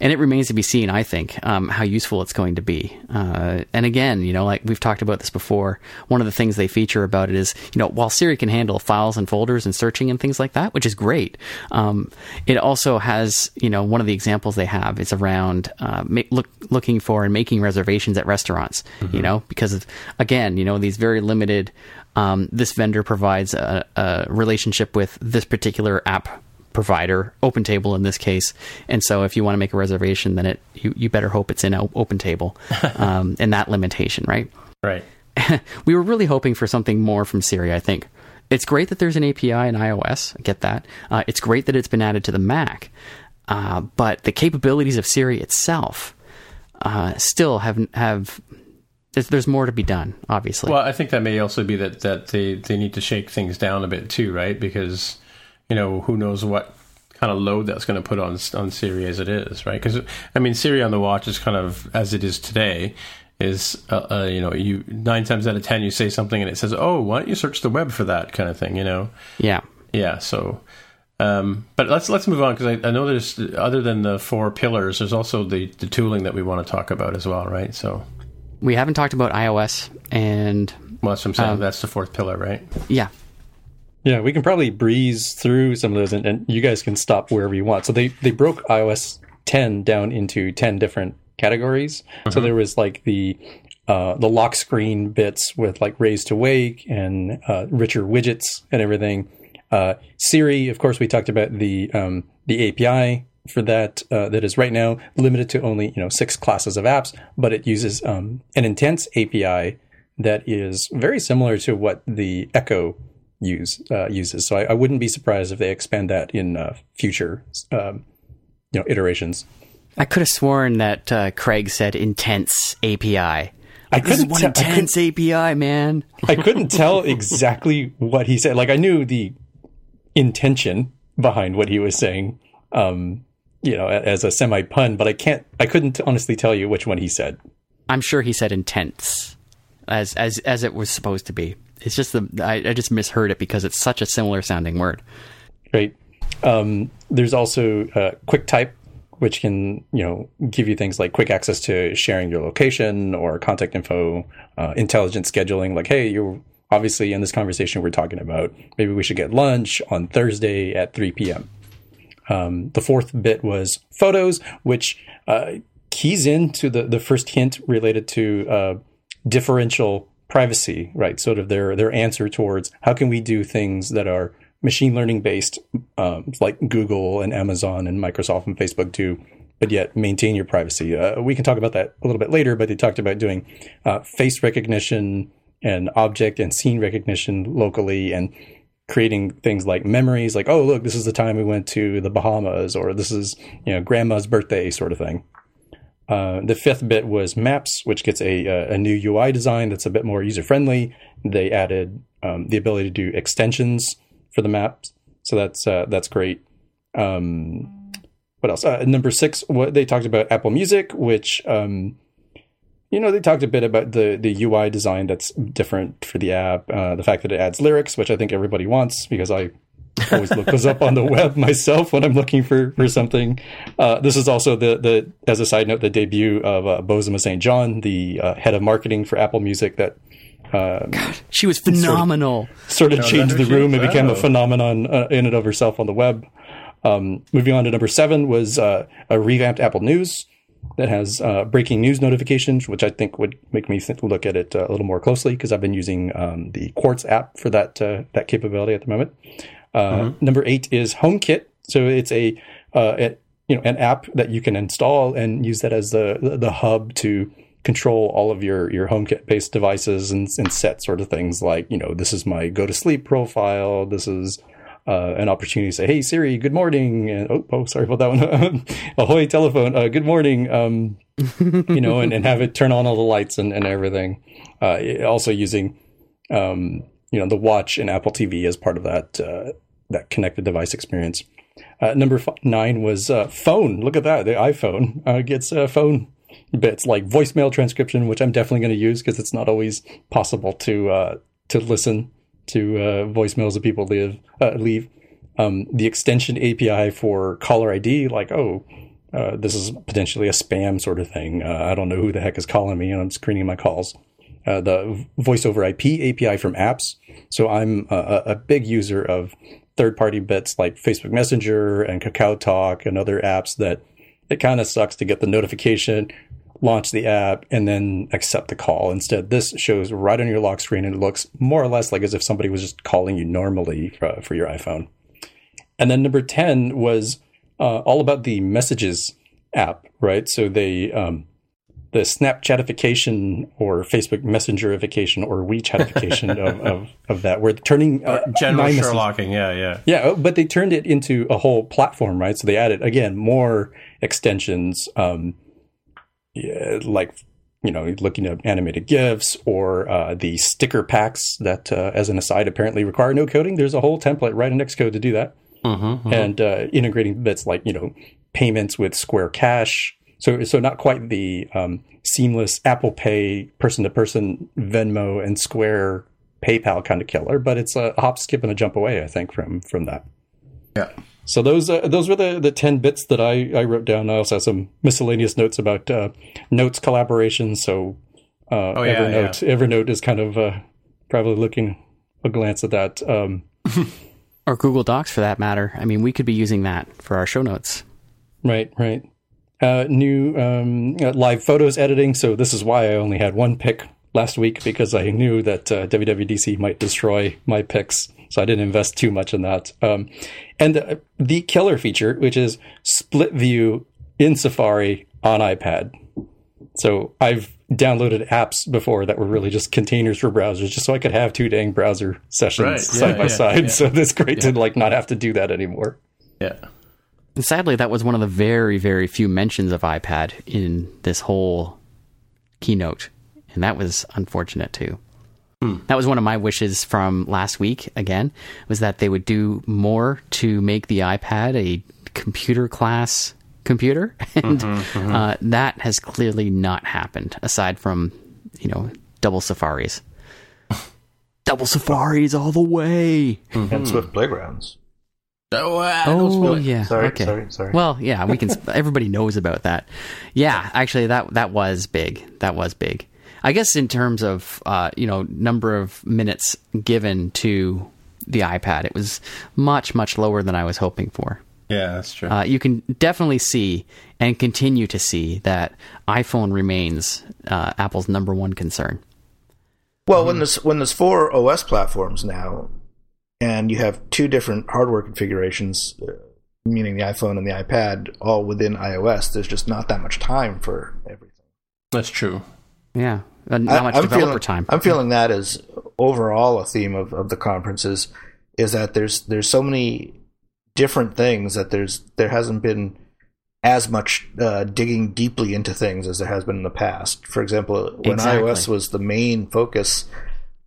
And it remains to be seen, I think, um, how useful it's going to be. Uh, and again, you know, like we've talked about this before, one of the things they feature about it is, you know, while Siri can handle files and folders and searching and things like that, which is great, um, it also has, you know, one of the examples they have is around uh, ma- look, looking for and making reservations at restaurants, you know, because of, again, you know, these very limited, um, this vendor provides a, a relationship with this particular app provider, OpenTable in this case. And so if you want to make a reservation, then it you, you better hope it's in OpenTable um, and that limitation, right? Right. we were really hoping for something more from Siri, I think. It's great that there's an API in iOS. I get that. Uh, it's great that it's been added to the Mac. Uh, but the capabilities of Siri itself uh, still have have there's, there's more to be done. Obviously, Well, I think that may also be that that they they need to shake things down a bit too, right? Because you know who knows what kind of load that's going to put on on Siri as it is, right? Because I mean, Siri on the watch is kind of as it is today. Is uh, uh, you know you nine times out of ten you say something and it says oh why don't you search the web for that kind of thing you know yeah. yeah so um, but let's let's move on because I, I know there's other than the four pillars there's also the the tooling that we want to talk about as well right so We haven't talked about iOS, and well that's what I'm saying Um, that's the fourth pillar right yeah, Yeah, we can probably breeze through some of those, and, and you guys can stop wherever you want. So they they broke iOS 10 down into 10 different categories. So there was like the uh, the lock screen bits with like raise to wake and uh, richer widgets and everything. Uh, Siri, of course, we talked about the um, the API for that uh, that is right now limited to only you know six classes of apps, but it uses um, an intents API that is very similar to what the Echo use uh, uses. So I, I wouldn't be surprised if they expand that in uh, future um, you know iterations. I could have sworn that uh, Craig said intense API. I This is couldn't one couldn't- intense API, man. I couldn't tell exactly what he said. Like I knew the intention behind what he was saying, um, you know, as a semi pun, but I can't. I couldn't honestly tell you which one he said. I'm sure he said intense, as as as it was supposed to be. It's just the I, I just misheard it because it's such a similar sounding word. Right. Um, there's also uh, QuickType, which can you know give you things like quick access to sharing your location or contact info, uh, intelligent scheduling. Like, hey, you're obviously in this conversation we're talking about. Maybe we should get lunch on Thursday at 3 p.m. Um, the fourth bit was photos, which uh, keys into the, the first hint related to uh, differential privacy, right? Sort of their their answer towards how can we do things that are machine learning based, um, like Google and Amazon and Microsoft and Facebook do, but yet maintain your privacy. Uh, we can talk about that a little bit later, but they talked about doing uh, face recognition and object and scene recognition locally and creating things like memories like oh look this is the time we went to the bahamas or this is you know grandma's birthday sort of thing uh, the fifth bit was maps which gets a, a, a new ui design that's a bit more user friendly they added um, the ability to do extensions for the maps so that's uh, that's great. Um, what else? Uh, number six what they talked about apple music which um, you know, they talked a bit about the the UI design that's different for the app, uh, the fact that it adds lyrics, which I think everybody wants because I always look those up on the web myself when I'm looking for for something. Uh, this is also the the as a side note the debut of uh, Bozoma St. John, the uh, head of marketing for Apple Music, that um, She was phenomenal. sort of Oh, changed the room she and became a phenomenon uh, in and of herself on the web. Um, moving on to number seven was uh, a revamped Apple News that has uh, breaking news notifications, which I think would make me th- look at it uh, a little more closely because I've been using um, the Quartz app for that uh, that capability at the moment. Uh, Number eight is HomeKit, so it's a, uh, a you know an app that you can install and use that as the the hub to control all of your your HomeKit based devices and, and set sort of things like you know this is my go to sleep profile, this is uh, an opportunity to say, "Hey Siri, good morning," and oh, oh sorry about that one. Ahoy telephone, uh, good morning. Um, you know, and, and have it turn on all the lights and, and everything. Uh, also using, um, you know, the watch and Apple TV as part of that uh, that connected device experience. Uh, number f- nine was uh, phone. Look at that, the iPhone uh, gets uh, phone bits like voicemail transcription, which I'm definitely going to use because it's not always possible to uh, to listen to uh, voicemails that people leave uh, leave. Um, the extension API for caller ID, like oh, this is potentially a spam sort of thing. I don't know who the heck is calling me, and I'm screening my calls. Uh, the voice over IP API from apps. So I'm a a big user of third party bits like Facebook Messenger and Kakao Talk and other apps that it kind of sucks to get the notification, launch the app, and then accept the call. Instead, this shows right on your lock screen and it looks more or less like as if somebody was just calling you normally for, for your iPhone. And then number 10 was uh, all about the messages app, right? So they, um, the Snapchatification or Facebook Messengerification or WeChatification of, of, of that, where turning uh, General Sherlocking, yeah, yeah. yeah, oh, but they turned it into a whole platform, right? So they added again more extensions, um, yeah, like you know, looking at animated GIFs or uh, the sticker packs that, uh, as an aside, apparently require no coding. There's a whole template right in Xcode to do that, and uh, integrating bits like you know payments with Square Cash. So, so not quite the um, seamless Apple Pay person to person Venmo and Square PayPal kind of killer, but it's a hop, skip, and a jump away. I think from from that. Yeah. So those uh, those were the, the ten bits that I, I wrote down. I also have some miscellaneous notes about uh, notes collaboration. So uh, Oh, yeah, Evernote Evernote is kind of uh, probably looking a glance at that. Um, Or Google Docs for that matter. I mean, we could be using that for our show notes. right, right. Uh, new um, uh, live photos editing. So this is why I only had one pick last week because I knew that uh, WWDC might destroy my picks. So I didn't invest too much in that. Um, and the, the killer feature, which is split view in Safari on iPad. So I've downloaded apps before that were really just containers for browsers, just so I could have two dang browser sessions Right. side Yeah, by yeah, side. yeah. So it's great to like not have to do that anymore. Yeah. And sadly, that was one of the very, very few mentions of iPad in this whole keynote, and that was unfortunate too. Hmm. That was one of my wishes from last week. Again, was that they would do more to make the iPad a computer class computer, and mm-hmm, mm-hmm. Uh, that has clearly not happened. Aside from you know double safaris, double safaris all the way. and Swift hmm. Playgrounds. Oh, uh, Oh yeah. Sorry, okay. sorry, sorry. Well, yeah, we can. everybody knows about that. Yeah, actually, that that was big. That was big. I guess in terms of uh, you know number of minutes given to the iPad, it was much much lower than I was hoping for. yeah, that's true. Uh, you can definitely see and continue to see that iPhone remains uh, Apple's number one concern. Well, when there's when there's four OS platforms now, and you have two different hardware configurations, uh, meaning the iPhone and the iPad, all within iOS, there's just not that much time for everything. that's true. Yeah, not much developer feeling, time. I'm feeling that as overall a theme of, of the conferences is that there's there's so many different things that there's there hasn't been as much uh, digging deeply into things as there has been in the past. For example, when Exactly. iOS was the main focus,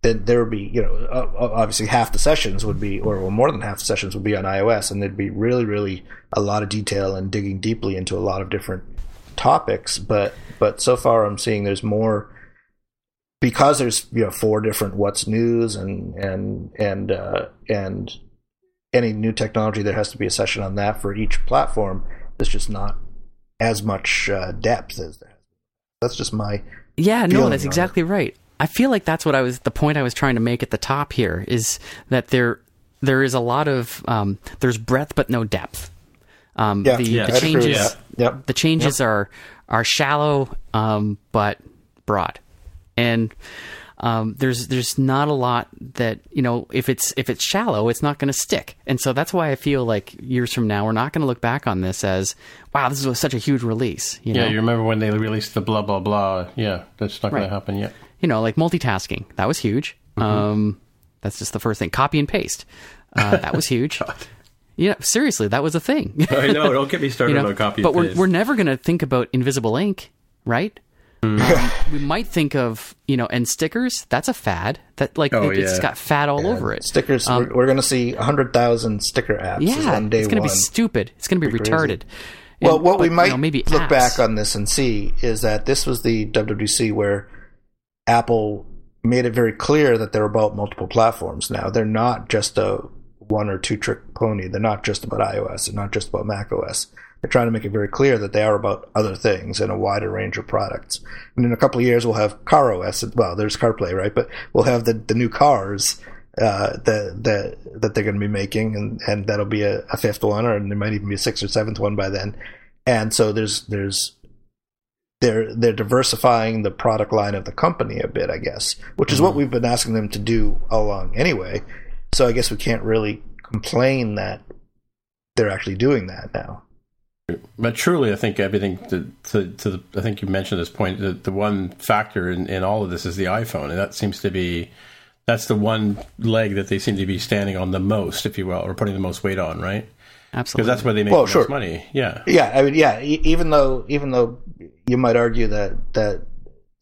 then there would be you know obviously half the sessions would be or more than half the sessions would be on iOS, and there'd be really really a lot of detail and digging deeply into a lot of different topics. But but so far, I'm seeing there's more because there's you know four different what's news and and and uh, and any new technology there has to be a session on that for each platform. There's just not as much uh, depth as there. That's just my Yeah, no, that's on it. exactly right. I feel like that's what I was the point I was trying to make at the top here is that there there is a lot of um, there's breadth but no depth. Um, Yeah, the, yeah, the I'd agree changes that. Yep. the changes are are shallow um, but broad, and um, there's there's not a lot that you know if it's if it's shallow it's not going to stick, and so that's why I feel like years from now we're not going to look back on this as wow this was such a huge release. You Yeah, know? you remember when they released the blah blah blah? Yeah, that's not going to happen yet. You know, like multitasking. That was huge. Mm-hmm. Um, that's just the first thing. Copy and paste. Uh, that was huge. Yeah, seriously, that was a thing. I know. Don't get me started you know, on copy. but and we're paste. we're never going to think about invisible ink, right? Mm. Um, we might think of you know, and stickers. That's a fad. That like Oh, it, has yeah. got fad all over it. stickers. we're, we're going to see hundred thousand sticker apps Um, Yeah, on day it's going to be stupid. It's going to be Pretty retarded. Well, And- what but, we you might know, maybe look apps. back on this and see is that this was the WWC where Apple made it very clear that they're about multiple platforms now. They're not just a one or two trick pony. They're not just about iOS. They're not just about Mac OS. They're trying to make it very clear that they are about other things and a wider range of products. And in a couple of years, we'll have Car OS. Well, there's CarPlay, right? But we'll have the, the new cars uh, that that that they're going to be making, and, and that'll be a, a fifth one, or there might even be a sixth or seventh one by then. And so there's there's they're they're diversifying the product line of the company a bit, I guess, which is what mm-hmm. we've been asking them to do all along anyway. So I guess we can't really complain that they're actually doing that now. But truly, I think everything to, to, to the, I think you mentioned this point. The, the one factor in, in all of this is the iPhone, and that seems to be that's the one leg that they seem to be standing on the most, if you will, or putting the most weight on, right? Absolutely, Because that's where they make Well, the sure. most money. Yeah, Yeah, I mean, yeah. e- Even though even though you might argue that that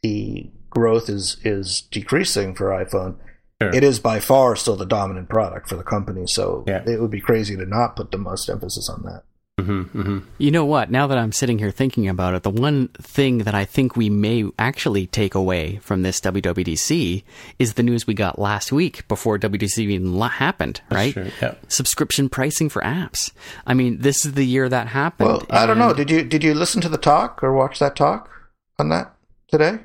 the growth is is decreasing for iPhone, Sure. it is by far still the dominant product for the company. So Yeah. it would be crazy to not put the most emphasis on that. Hmm hmm You know what? Now that I'm sitting here thinking about it, the one thing that I think we may actually take away from this WWDC is the news we got last week before WWDC even la- happened, right? true, yeah. Subscription pricing for apps. I mean, this is the year that happened. Well, I don't know. Did you did you listen to the talk or watch that talk on that today?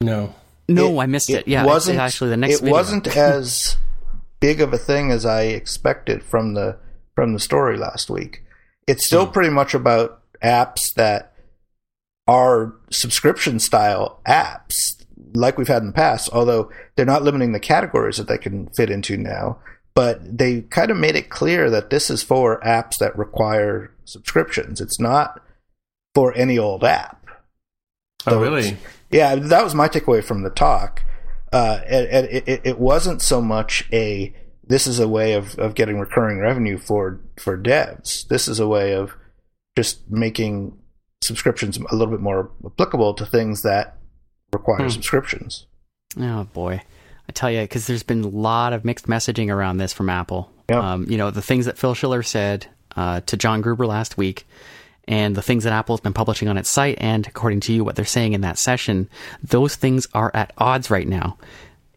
No, no, I missed it. Yeah, it's wasn't actually the next. It video. wasn't as big of a thing as I expected from the from the story last week. It's Hmm. still pretty much about apps that are subscription style apps like we've had in the past, although they're not limiting the categories that they can fit into now. But they kind of made it clear that this is for apps that require subscriptions. It's not for any old app. oh So really? Yeah, that was my takeaway from the talk. Uh, and, and it- it wasn't so much a this is a way of, of getting recurring revenue for for devs. This is a way of just making subscriptions a little bit more applicable to things that require Hmm. subscriptions. Oh boy, I tell you, because there's been a lot of mixed messaging around this from Apple. Yeah. Um, you know, the things that Phil Schiller said uh, to John Gruber last week, and the things that Apple's been publishing on its site, and according to you, what they're saying in that session, those things are at odds right now,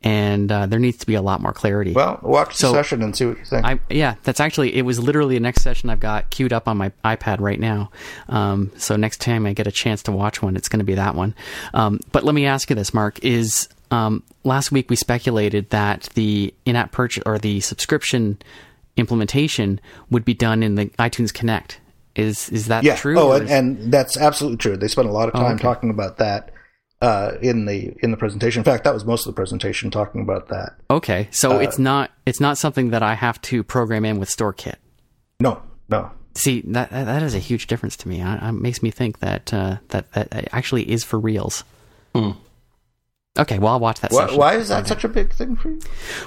and uh, there needs to be a lot more clarity. Well, watch the session and see what you think. I yeah, that's actually it was literally the next session I've got queued up on my iPad right now. Um, so next time I get a chance to watch one, it's going to be that one. Um, but let me ask you this, Mark: Is um, last week we speculated that the in-app purchase or the subscription implementation would be done in the iTunes Connect? Is is that yeah. true? Oh, and, is- and that's absolutely true. They spent a lot of time okay. talking about that uh, in the in the presentation. In fact, that was most of the presentation talking about that. okay, so uh, it's not it's not something that I have to program in with StoreKit. No, no. See that that that is a huge difference to me. I, it makes me think that uh, that that actually is for reals. Okay, well I'll watch that. Why, session. why is that such a big thing for you?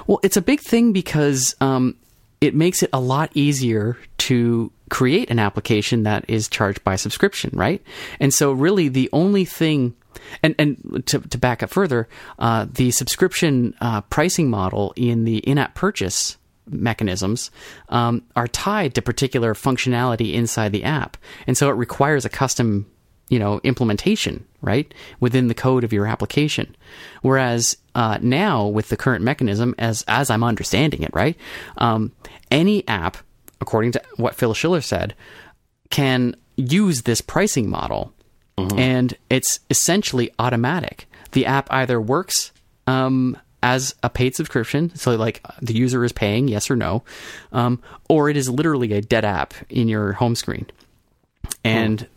Well, it's a big thing because um, it makes it a lot easier to create an application that is charged by subscription, right? And so, really, the only thing, and and to, to back up further, uh, the subscription uh, pricing model in the in-app purchase mechanisms um, are tied to particular functionality inside the app, and so it requires a custom you know implementation right within the code of your application whereas uh, now with the current mechanism as as i'm understanding it right? Um, any app according to what phil schiller said can use this pricing model. And it's essentially automatic. The app either works um, as a paid subscription so like the user is paying yes or no um, or it is literally a dead app in your home screen. And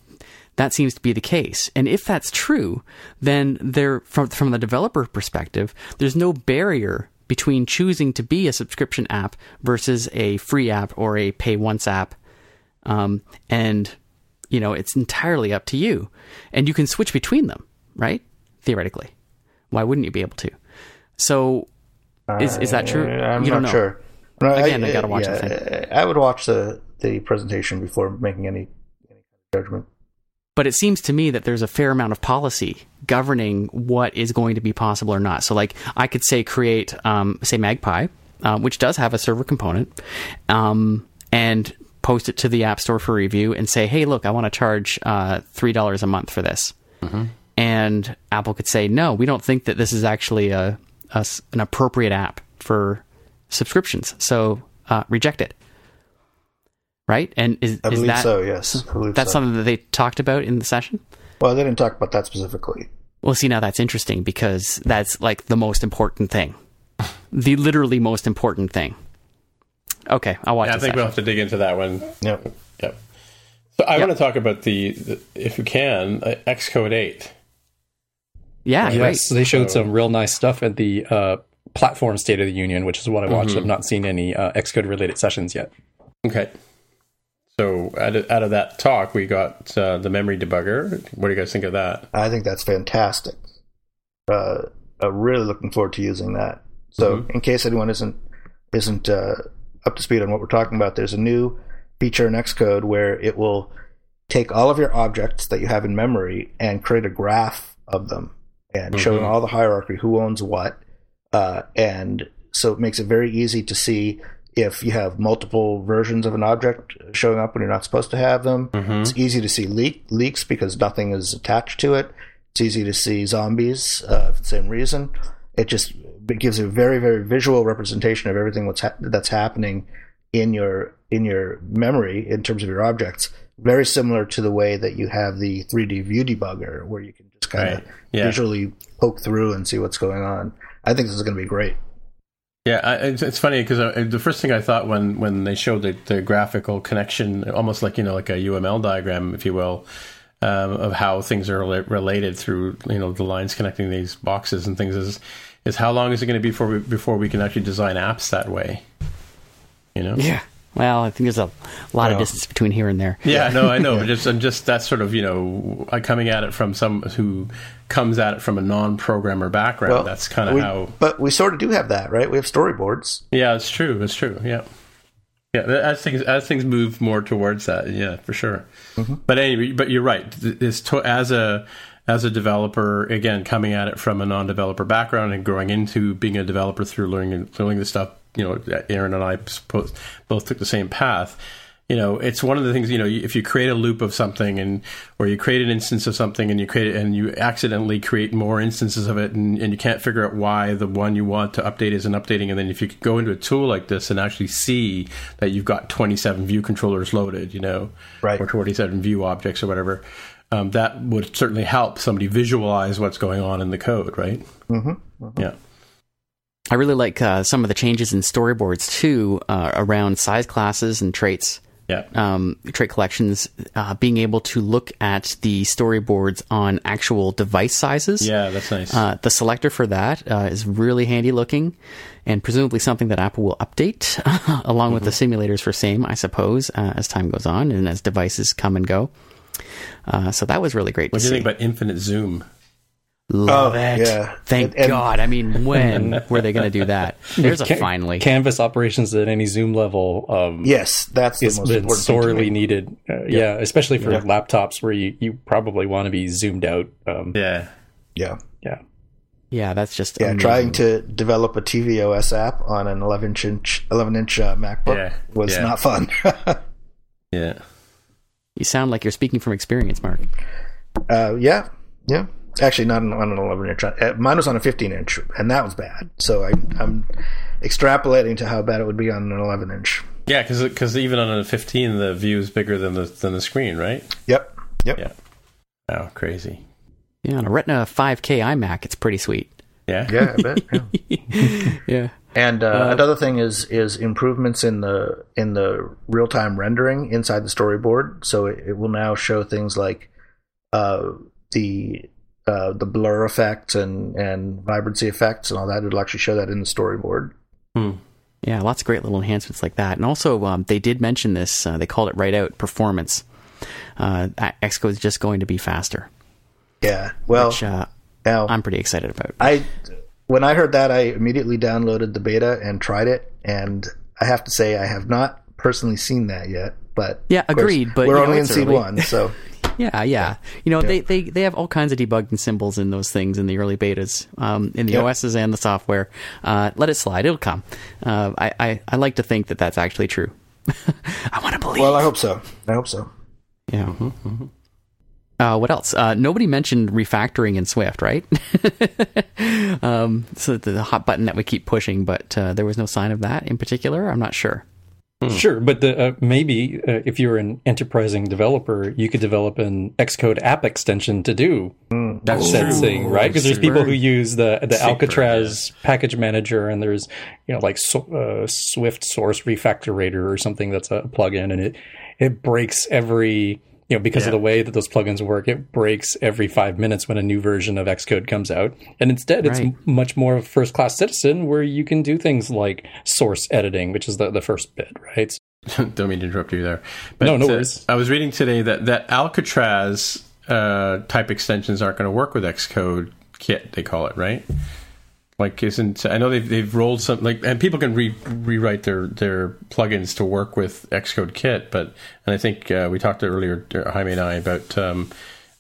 that seems to be the case. And if that's true, then there, from from the developer perspective, there's no barrier between choosing to be a subscription app versus a free app or a pay once app. Um, and you know, it's entirely up to you, and you can switch between them, right? Theoretically, why wouldn't you be able to? So, is is that true? Uh, I'm you not don't know. sure. No, Again, I gotta watch the thing. I would watch the the presentation before making any any judgment. But it seems to me that there's a fair amount of policy governing what is going to be possible or not. So, like, I could say create, um, say, Magpie, uh, which does have a server component, um, and post it to the App Store for review, and say, "Hey, look, I want to charge uh, three dollars a month for this." And Apple could say, "No, we don't think that this is actually a, a an appropriate app for subscriptions, so uh, reject it." Right? And is, I is believe that so. Yes, I believe that's so. something that they talked about in the session? Well, they didn't talk about that specifically. Well, see, now that's interesting because that's like the most important thing. The literally most important thing. Okay, I'll watch Yeah, I the think we'll have to dig into that one. Yep. Yep. So I want to talk about the, the if you can, uh, Xcode 8. Yeah, Yes, great. they showed some real nice stuff at the uh, platform State of the Union, which is what I watched. I've not seen any uh, Xcode related sessions yet. Okay. So out of, out of that talk, we got uh, the memory debugger. What do you guys think of that? I think that's fantastic. Uh, I'm really looking forward to using that. So, Mm-hmm. in case anyone isn't isn't uh, up to speed on what we're talking about, there's a new feature in Xcode where it will take all of your objects that you have in memory and create a graph of them and showing Mm-hmm. all the hierarchy, who owns what, uh, and so it makes it very easy to see if you have multiple versions of an object showing up when you're not supposed to have them. It's easy to see leak, leaks because nothing is attached to it. It's easy to see zombies uh, for the same reason. It just it gives a very very visual representation of everything what's ha- that's happening in your in your memory in terms of your objects. Very similar to the way that you have the 3D view debugger, where you can just kind of Right. Yeah. visually poke through and see what's going on. I think this is going to be great. Yeah, I, it's, it's funny because the first thing I thought when, when they showed the, the graphical connection, almost like you know like a UML diagram, if you will, um, of how things are rela- related through you know the lines connecting these boxes and things is is how long is it going to be before we, before we can actually design apps that way? You know, Yeah. Well, I think there's a lot of distance between here and there. Yeah, no, I know. Just I'm just that's sort of you know uh, coming at it from some who comes at it from a non-programmer background. that's kind of we- how. But we sort of do have that, right? We have storyboards. Yeah, it's true. It's true. Yeah, yeah. As things as things move more towards that, yeah, for sure. Mm-hmm. But anyway, but you're right. It's to, as a as a developer, again, coming at it from a non-developer background and growing into being a developer through learning learning the stuff. You know, Aaron and I both took the same path. You know, it's one of the things. You know, if you create a loop of something, and or you create an instance of something, and you create it, and you accidentally create more instances of it, and, and you can't figure out why the one you want to update isn't updating, and then if you could go into a tool like this and actually see that you've got 27 view controllers loaded, you know, Right. or 27 view objects or whatever, um, that would certainly help somebody visualize what's going on in the code, right? Mm-hmm. Yeah. I really like uh, some of the changes in storyboards too uh, around size classes and traits. Yeah. um, trait collections, uh, being able to look at the storyboards on actual device sizes. Yeah, that's nice. Uh, the selector for that uh, is really handy looking, and presumably something that Apple will update along with the Mm-hmm. simulators for same, I suppose, uh, as time goes on and as devices come and go. Uh, so that was really great what do you see. think about infinite zoom? Love Oh, it! yeah. Thank And- and- God. I mean, when were they going to do that? There's a finally. Canvas operations at any zoom level. Um, Yes, that's the most been important thing to sorely needed. Uh, yeah. especially for laptops where you, you probably want to be zoomed out. Um, Yeah. Yeah, yeah. yeah, that's just yeah. amazing. Trying to develop a tvOS app on an 11 inch 11 inch uh, MacBook Yeah, was yeah. not fun. Yeah. You sound like you're speaking from experience, Mark. uh, yeah, yeah. Actually, not on on an 11 inch. Uh, mine was on a 15 inch, and that was bad. So I, I'm extrapolating to how bad it would be on an 11 inch. Yeah, because because even on a 15, the view is bigger than the than the screen, right? Yep. Yep. Yeah. Oh, crazy. Yeah, on a Retina 5K iMac, it's pretty sweet. Yeah. Yeah, I bet. Yeah. Yeah. And uh, another thing is is improvements in the in the real time rendering inside the storyboard. So it, it will now show things like uh, the uh, the blur effects and and vibrancy effects and all that. It'll actually show that in the storyboard. Yeah, lots of great little enhancements like that. And also, um, they did mention this. Uh, they called it right out performance. Uh, Xcode is just going to be faster, Yeah. Well, which uh, now I'm pretty excited about. I when I heard that, I immediately downloaded the beta and tried it, and I have to say I have not personally seen that yet. But Yeah, of course, agreed, but, we're you know, only in early. one, so Yeah, yeah. You know, They, they they have all kinds of debugging symbols in those things in the early betas, um, in the Yep. OSs and the software. Uh, let it slide; it'll come. Uh, I, I I like to think that that's actually true. I want to believe. well, I hope so. I hope so. Yeah. Uh, what else? Uh, nobody mentioned refactoring in Swift, right? um, so the, the hot button that we keep pushing, but uh, there was no sign of that in particular. I'm not sure. Sure, but the, uh, maybe uh, if you're an enterprising developer, you could develop an Xcode app extension to do That's said true. thing, right? Because there's people who use the the Alcatraz package manager, and there's you know like uh, Swift Source Refactorator or something that's a plugin, and it it breaks every you know because of the way that those plugins work, it breaks every five minutes when a new version of Xcode comes out, and instead it's Right. m- much more of a first class citizen where you can do things like source editing, which is the the first bit, right? Don't mean to interrupt you there. But, no, no uh, worries. I was reading today that that Alcatraz uh, type extensions aren't going to work with Xcode Kit. They call it right. Like, isn't I know they've they've rolled some like, and people can re- rewrite their their plugins to work with Xcode Kit. But and I think uh, we talked earlier, uh, Jaime and I, about um,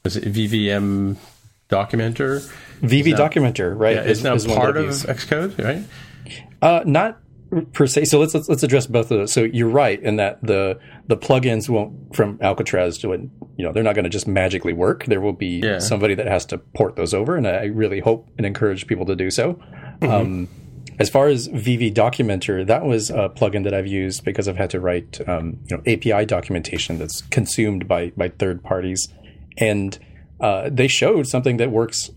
was it VVM Documenter? VV Documenter, right? Yeah, it's now is part of Xcode, right? Uh, not per se. So let's, let's let's address both of those. So you're right in that the the plugins won't from Alcatraz to it. You know, they're not going to just magically work. There will be Yeah. somebody that has to port those over, and I really hope and encourage people to do so. Um, as far as VV Documenter, that was a plugin that I've used because I've had to write um, you know API documentation that's consumed by by third parties, and uh, they showed something that works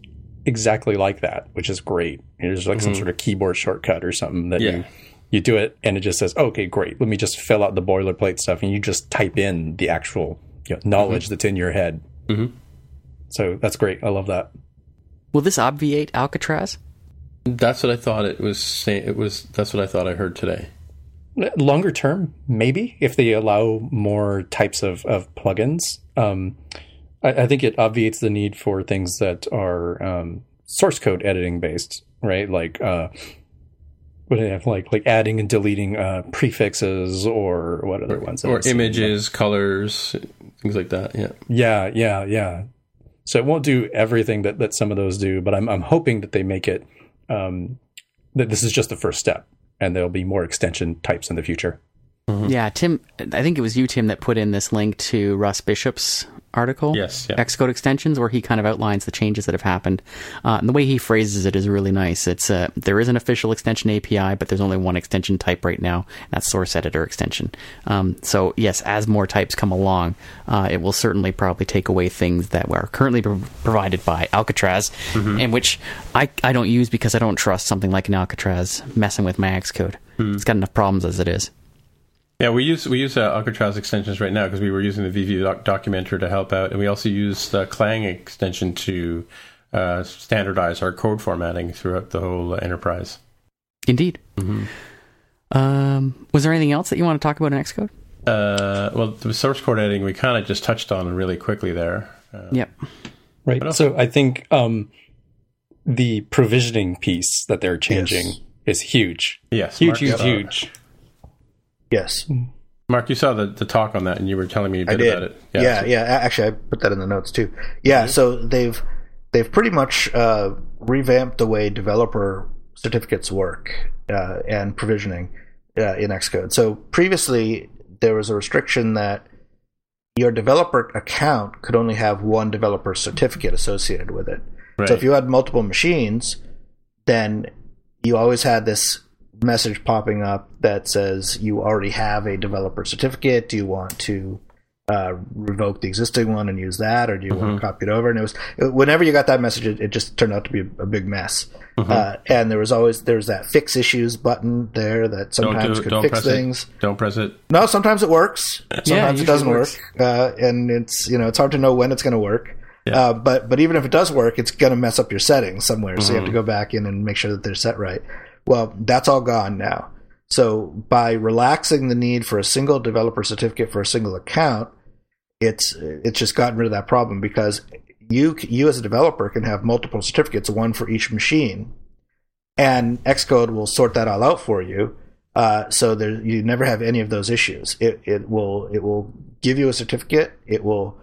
exactly like that, which is great. There's like some sort of keyboard shortcut or something that Yeah. you you do it and it just says, okay, great. Let me just fill out the boilerplate stuff, and you just type in the actual you know, knowledge that's in your head. Mhm. So that's great. I love that. Will this obviate Alcatraz? That's what I thought it was saying. It was that's what I thought I heard today. longer term, maybe if they allow more types of, of plugins. Um, I, I, think it obviates the need for things that are um, source code editing based, right? Like uh, what do they have? Like like adding and deleting uh, prefixes or what other ones? Or images, colors, things like that. Yeah. Yeah, yeah, yeah. So it won't do everything that, that some of those do, but I'm I'm hoping that they make it um, that this is just the first step and there'll be more extension types in the future. Mm-hmm. Yeah, Tim, I think it was you, Tim, that put in this link to Russ Bishop's article, yes, yeah. Xcode extensions, where he kind of outlines the changes that have happened. Uh, and the way he phrases it is really nice. It's uh, there is an official extension API, but there's only one extension type right now. that's source editor extension. Um, so yes, as more types come along, uh, it will certainly probably take away things that are currently pro- provided by Alcatraz, mm-hmm. and which I I don't use because I don't trust something like an Alcatraz messing with my Xcode. Mm. It's got enough problems as it is. Yeah, we use we use uh, Alcatraz extensions right now because we were using the VV doc- documenter to help out, and we also use the Clang extension to uh, standardize our code formatting throughout the whole enterprise. Indeed. Mm-hmm. Um, was there anything else that you want to talk about in Xcode? Uh, well, the source code editing we kind of just touched on really quickly there. Uh, yep. Right. So I think um, the provisioning piece that they're changing yes. is huge. Yes. Huge, huge, huge. Yes. Mark, you saw the, the talk on that, and you were telling me a bit about it. Yeah, yeah, so. yeah, Actually, I put that in the notes too. Yeah. Mm-hmm. So they've they've pretty much uh, revamped the way developer certificates work uh, and provisioning uh, in Xcode. So previously, there was a restriction that your developer account could only have one developer certificate associated with it. Right. So if you had multiple machines, then you always had this message popping up that says you already have a developer certificate. Do you want to uh, revoke the existing one and use that, or do you mm-hmm. want to copy it over? And it was whenever you got that message, it, it just turned out to be a, a big mess. Mm-hmm. Uh, and there was always there's that fix issues button there that sometimes do, could fix things. It. Don't press it. No, sometimes it works. Sometimes yeah, it, it doesn't work, uh, and it's you know it's hard to know when it's going to work. Yeah. Uh, but but even if it does work, it's going to mess up your settings somewhere. Mm-hmm. So you have to mm-hmm. go back in and make sure that they're set right. Well, that's all gone now. So by relaxing the need for a single developer certificate for a single account, it's it's just gotten rid of that problem because you you as a developer can have multiple certificates, one for each machine, and Xcode will sort that all out for you. Uh, so there, you never have any of those issues. It it will it will give you a certificate. It will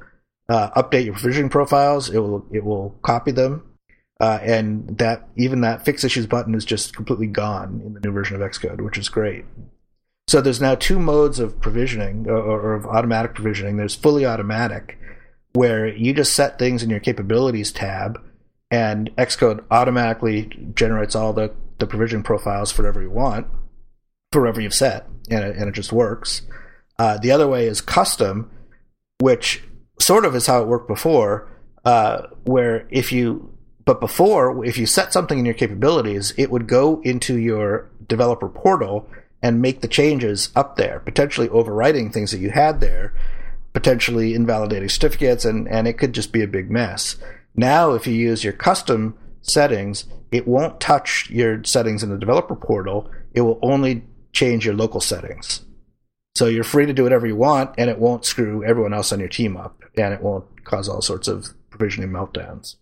uh, update your provisioning profiles. It will it will copy them uh, and that even that fix issues button is just completely gone in the new version of Xcode, which is great. So there's now two modes of provisioning or, or of automatic provisioning. There's fully automatic, where you just set things in your capabilities tab, and Xcode automatically generates all the, the provisioning profiles for whatever you want, for whatever you've set, and it, and it just works. Uh, the other way is custom, which sort of is how it worked before, uh, where if you but before, if you set something in your capabilities, it would go into your developer portal and make the changes up there, potentially overwriting things that you had there, potentially invalidating certificates, and, and it could just be a big mess. Now, if you use your custom settings, it won't touch your settings in the developer portal. It will only change your local settings. So you're free to do whatever you want, and it won't screw everyone else on your team up, and it won't cause all sorts of provisioning meltdowns.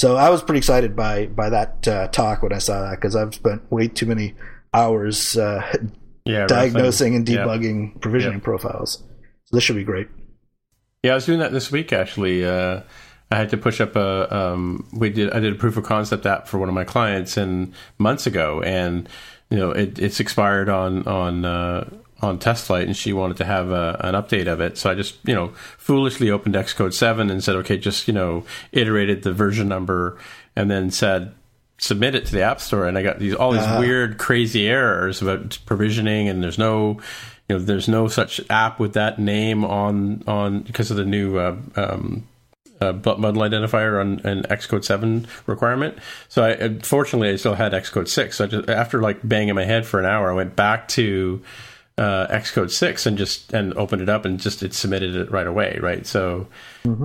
So I was pretty excited by by that uh, talk when I saw that because I've spent way too many hours uh, yeah, diagnosing and debugging yeah. provisioning yeah. profiles. So this should be great. Yeah, I was doing that this week actually. Uh, I had to push up a um, we did I did a proof of concept app for one of my clients and months ago, and you know it, it's expired on on uh, on TestFlight and she wanted to have a, an update of it. So I just, you know, foolishly opened Xcode 7 and said, okay, just, you know, iterated the version number and then said, submit it to the App Store. And I got these all these uh weird, crazy errors about provisioning and there's no, you know, there's no such app with that name on, on, because of the new, uh, um, uh, bundle identifier on an Xcode 7 requirement. So I, fortunately, I still had Xcode 6. So I just, after like banging my head for an hour, I went back to, uh, Xcode six and just and opened it up and just it submitted it right away, right? So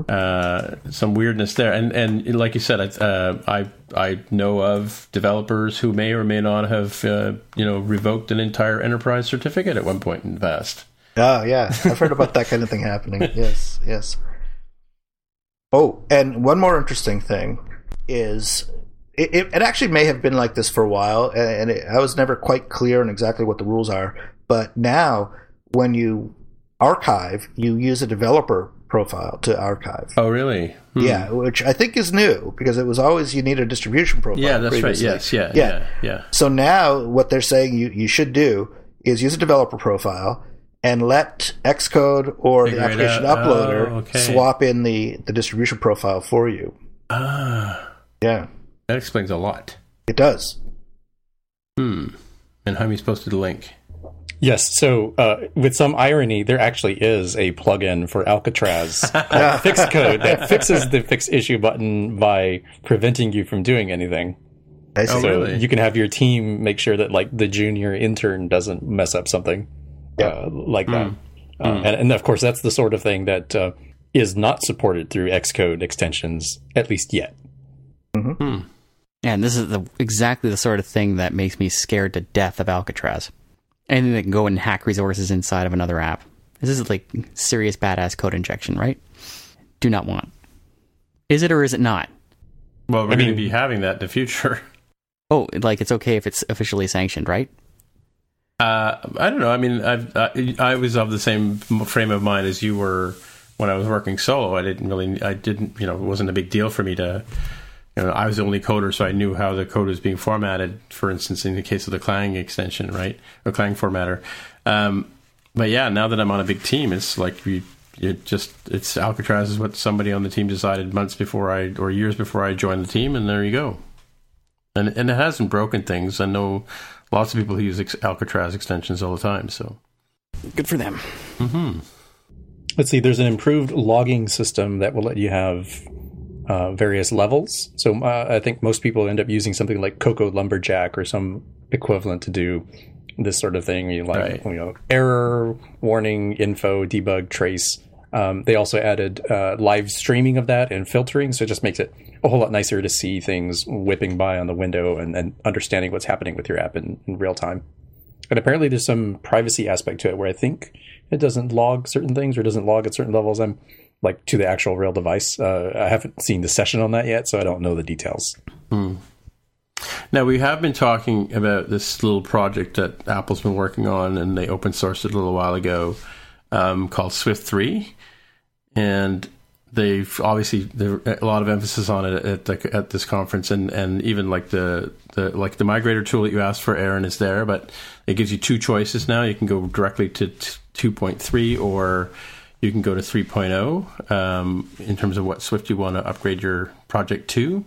uh, some weirdness there, and and like you said, I, uh, I I know of developers who may or may not have uh, you know revoked an entire enterprise certificate at one point in the past. Oh yeah, I've heard about that kind of thing happening. Yes, yes. Oh, and one more interesting thing is it, it, actually may have been like this for a while, and, and it, I was never quite clear on exactly what the rules are. But now, when you archive, you use a developer profile to archive. Oh, really? Hmm. Yeah, which I think is new because it was always you need a distribution profile. Yeah, that's previously. right. Yes, yeah, Yeah. yeah, yeah. So now what they're saying you, you should do is use a developer profile and let Xcode or Figure the application uploader Oh, okay. swap in the, the distribution profile for you. Ah, Yeah, that explains a lot. it does. Hmm. And how am you supposed to link? Yes. So, uh, with some irony, there actually is a plugin for Alcatraz called FixCode that fixes the fix issue button by preventing you from doing anything. I see. Oh, so really? you can have your team make sure that like the junior intern doesn't mess up something uh, like that. Uh, and, and of course, that's the sort of thing that uh, is not supported through Xcode extensions, at least yet. And this is the, exactly the sort of thing that makes me scared to death of Alcatraz. Anything that can go and hack resources inside of another app. This is like serious badass code injection, right? Do not want. Is it or is it not? Well, we're I going to be having that in the future. Oh, like it's okay if it's officially sanctioned, right? Uh, I don't know. I mean, I've, I, I was of the same frame of mind as you were when I was working solo. I didn't really, I didn't, you know, it wasn't a big deal for me to, you know, I was the only coder, so I knew how the code was being formatted. For instance, in the case of the Clang extension, right, or Clang formatter. Um, but yeah, now that I'm on a big team, it's like we, it just, it's Alcatraz is what somebody on the team decided months before I, or years before I joined the team, and there you go. And and it hasn't broken things. I know lots of people who use Alcatraz extensions all the time. So. Good for them. hmm Let's see. There's an improved logging system that will let you have uh, various levels. So uh, I think most people end up using something like Cocoa Lumberjack or some equivalent to do this sort of thing. You like Right. you know error warning, info, debug, trace. Um, they also added uh, live streaming of that and filtering, so it just makes it a whole lot nicer to see things whipping by on the window and, and understanding what's happening with your app in, in real time. And apparently, there's some privacy aspect to it where I think it doesn't log certain things or doesn't log at certain levels. I'm like to the actual real device. Uh, I haven't seen the session on that yet, so I don't know the details. Now we have been talking about this little project that Apple's been working on, and they open sourced it a little while ago, um, called Swift Three, and they've obviously a lot of emphasis on it at the, at this conference, and, and even like the, the like the migrator tool that you asked for, Aaron, is there, but it gives you two choices now. You can go directly to two point three, or you can go to 3.0 um, in terms of what Swift you want to upgrade your project to.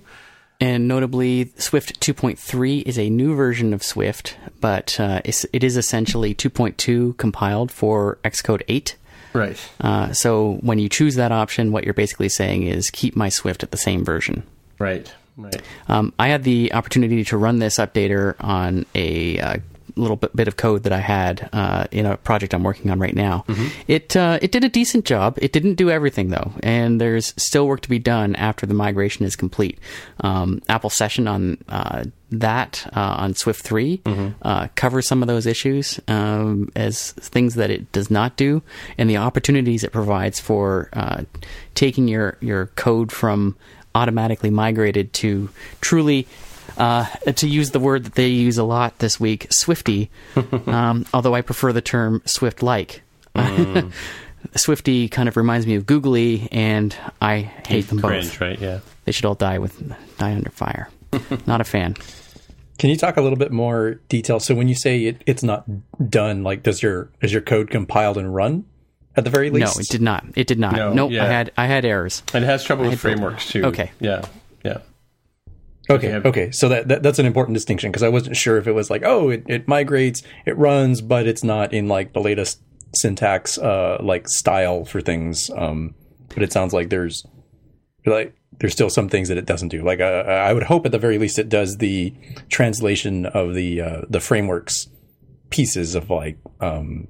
And notably, Swift 2.3 is a new version of Swift, but uh, it is essentially 2.2 compiled for Xcode 8. Right. Uh, so when you choose that option, what you're basically saying is keep my Swift at the same version. Right. Right. Um, I had the opportunity to run this updater on a uh, little bit, bit of code that I had uh, in a project I'm working on right now. It uh, it did a decent job. It didn't do everything though, and there's still work to be done after the migration is complete. Um, Apple Session on uh, that uh, on Swift 3 uh, covers some of those issues um, as things that it does not do, and the opportunities it provides for uh, taking your your code from automatically migrated to truly uh, to use the word that they use a lot this week, Swifty, um, although I prefer the term Swift like. Swifty kind of reminds me of Googly, and I hate them both. Right? Yeah. They should all die with die under fire. Not a fan. Can you talk a little bit more detail? So when you say it, it's not done, like does your is your code compiled and run at the very least? No, it did not. It did not. No, nope. yeah. I had I had errors. And it has trouble I with had built- frameworks too. Okay. Yeah. Yeah. Okay, have- okay. So that, that that's an important distinction because I wasn't sure if it was like, oh, it, it migrates, it runs, but it's not in like the latest syntax, uh, like style for things. Um, but it sounds like there's like there's still some things that it doesn't do. Like uh, I would hope at the very least it does the translation of the uh, the frameworks pieces of like um,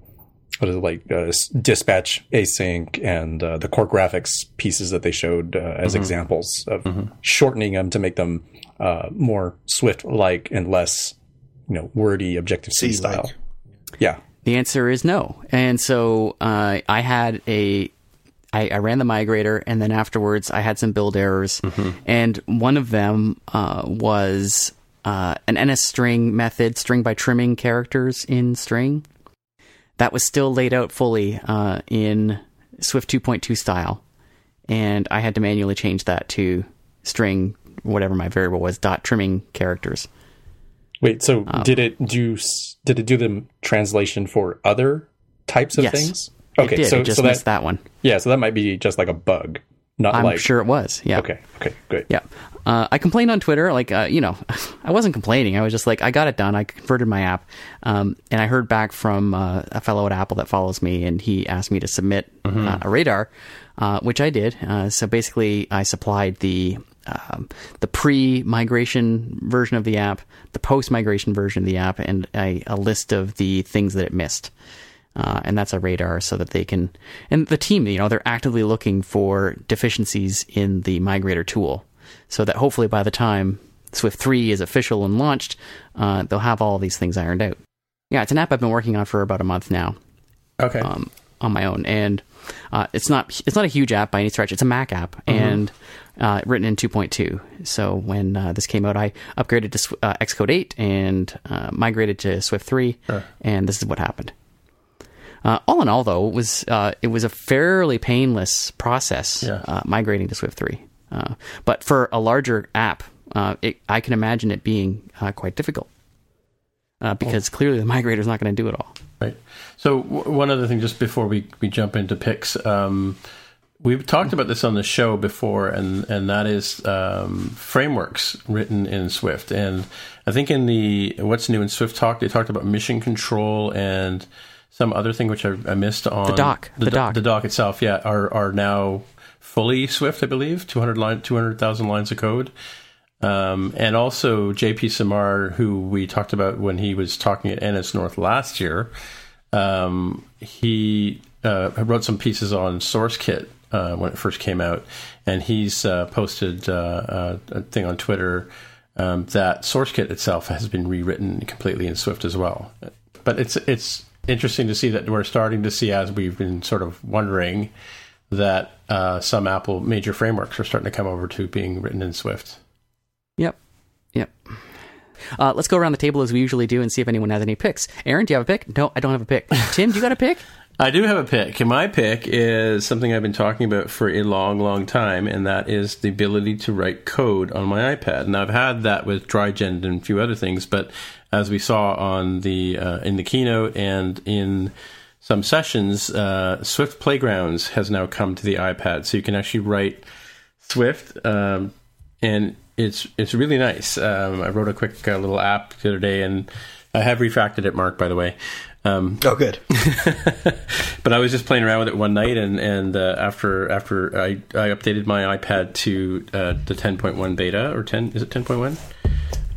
what is it like uh, dispatch async and uh, the core graphics pieces that they showed uh, as mm-hmm. examples of mm-hmm. shortening them to make them uh, more Swift like and less you know wordy Objective C style. Yeah. The answer is no. And so uh, I had a I, I, ran the migrator, and then afterwards I had some build errors, mm-hmm. and one of them uh, was uh, an NS string method, string by trimming characters in string. That was still laid out fully uh, in Swift 2.2 style, and I had to manually change that to string whatever my variable was dot trimming characters. Wait, so um, did it do did it do the translation for other types of yes, things? Okay, so so that, that one. Yeah, so that might be just like a bug. Not I'm like, sure it was. Yeah. Okay. Okay. Great. Yeah. Uh, I complained on Twitter, like uh, you know, I wasn't complaining. I was just like, I got it done. I converted my app, um, and I heard back from uh, a fellow at Apple that follows me, and he asked me to submit mm-hmm. Uh, a radar, uh, which I did. Uh, so basically, I supplied the um, the pre-migration version of the app, the post-migration version of the app, and a, a list of the things that it missed. Uh, and that's a radar so that they can and the team you know they're actively looking for deficiencies in the migrator tool. So that hopefully by the time swift 3 is official and launched uh, they'll have all these things ironed out. Yeah it's an app i've been working on for about a month now okay. um, on my own. And uh, it's not it's not a huge app by any stretch it's a mac app mm-hmm. and uh, written in 2.2 so when uh, this came out i upgraded to uh, xcode 8 and migrated to swift 3 sure. and this is what happened uh, all in all, though, it was uh, it was a fairly painless process yeah. uh, migrating to Swift three. Uh, but for a larger app, uh, it, I can imagine it being uh, quite difficult because oh. clearly the migrator is not going to do it all. Right. So w- one other thing, just before we we jump into picks. Um, We've talked about this on the show before, and and that is um, frameworks written in Swift. And I think in the what's new in Swift talk, they talked about mission control and some other thing which I, I missed on the Dock. The, the Dock. The Dock itself, yeah, are are now fully Swift, I believe, 200 line, 200,000 lines of code. Um, and also JP Simard, who we talked about when he was talking at NSNorth last year, um, he uh, wrote some pieces on SourceKit uh, when it first came out, and he's uh, posted uh, uh, a thing on Twitter um, that SourceKit itself has been rewritten completely in Swift as well. But it's it's interesting to see that we're starting to see, as we've been sort of wondering, that uh, some Apple major frameworks are starting to come over to being written in Swift. Yep. Yep. Uh, let's go around the table as we usually do and see if anyone has any picks. Aaron, do you have a pick? No, I don't have a pick. Tim, do you got a pick? I do have a pick. And my pick is something I've been talking about for a long, long time, and that is the ability to write code on my iPad. And I've had that with DryGen and a few other things, but as we saw on the uh, in the keynote and in some sessions, uh, Swift Playgrounds has now come to the iPad, so you can actually write Swift, um, and it's it's really nice. Um, I wrote a quick uh, little app the other day, and I have refactored it, Mark, by the way. Um, oh, good. but I was just playing around with it one night, and and uh, after after I, I updated my iPad to uh, the 10.1 beta or 10 is it 10.1?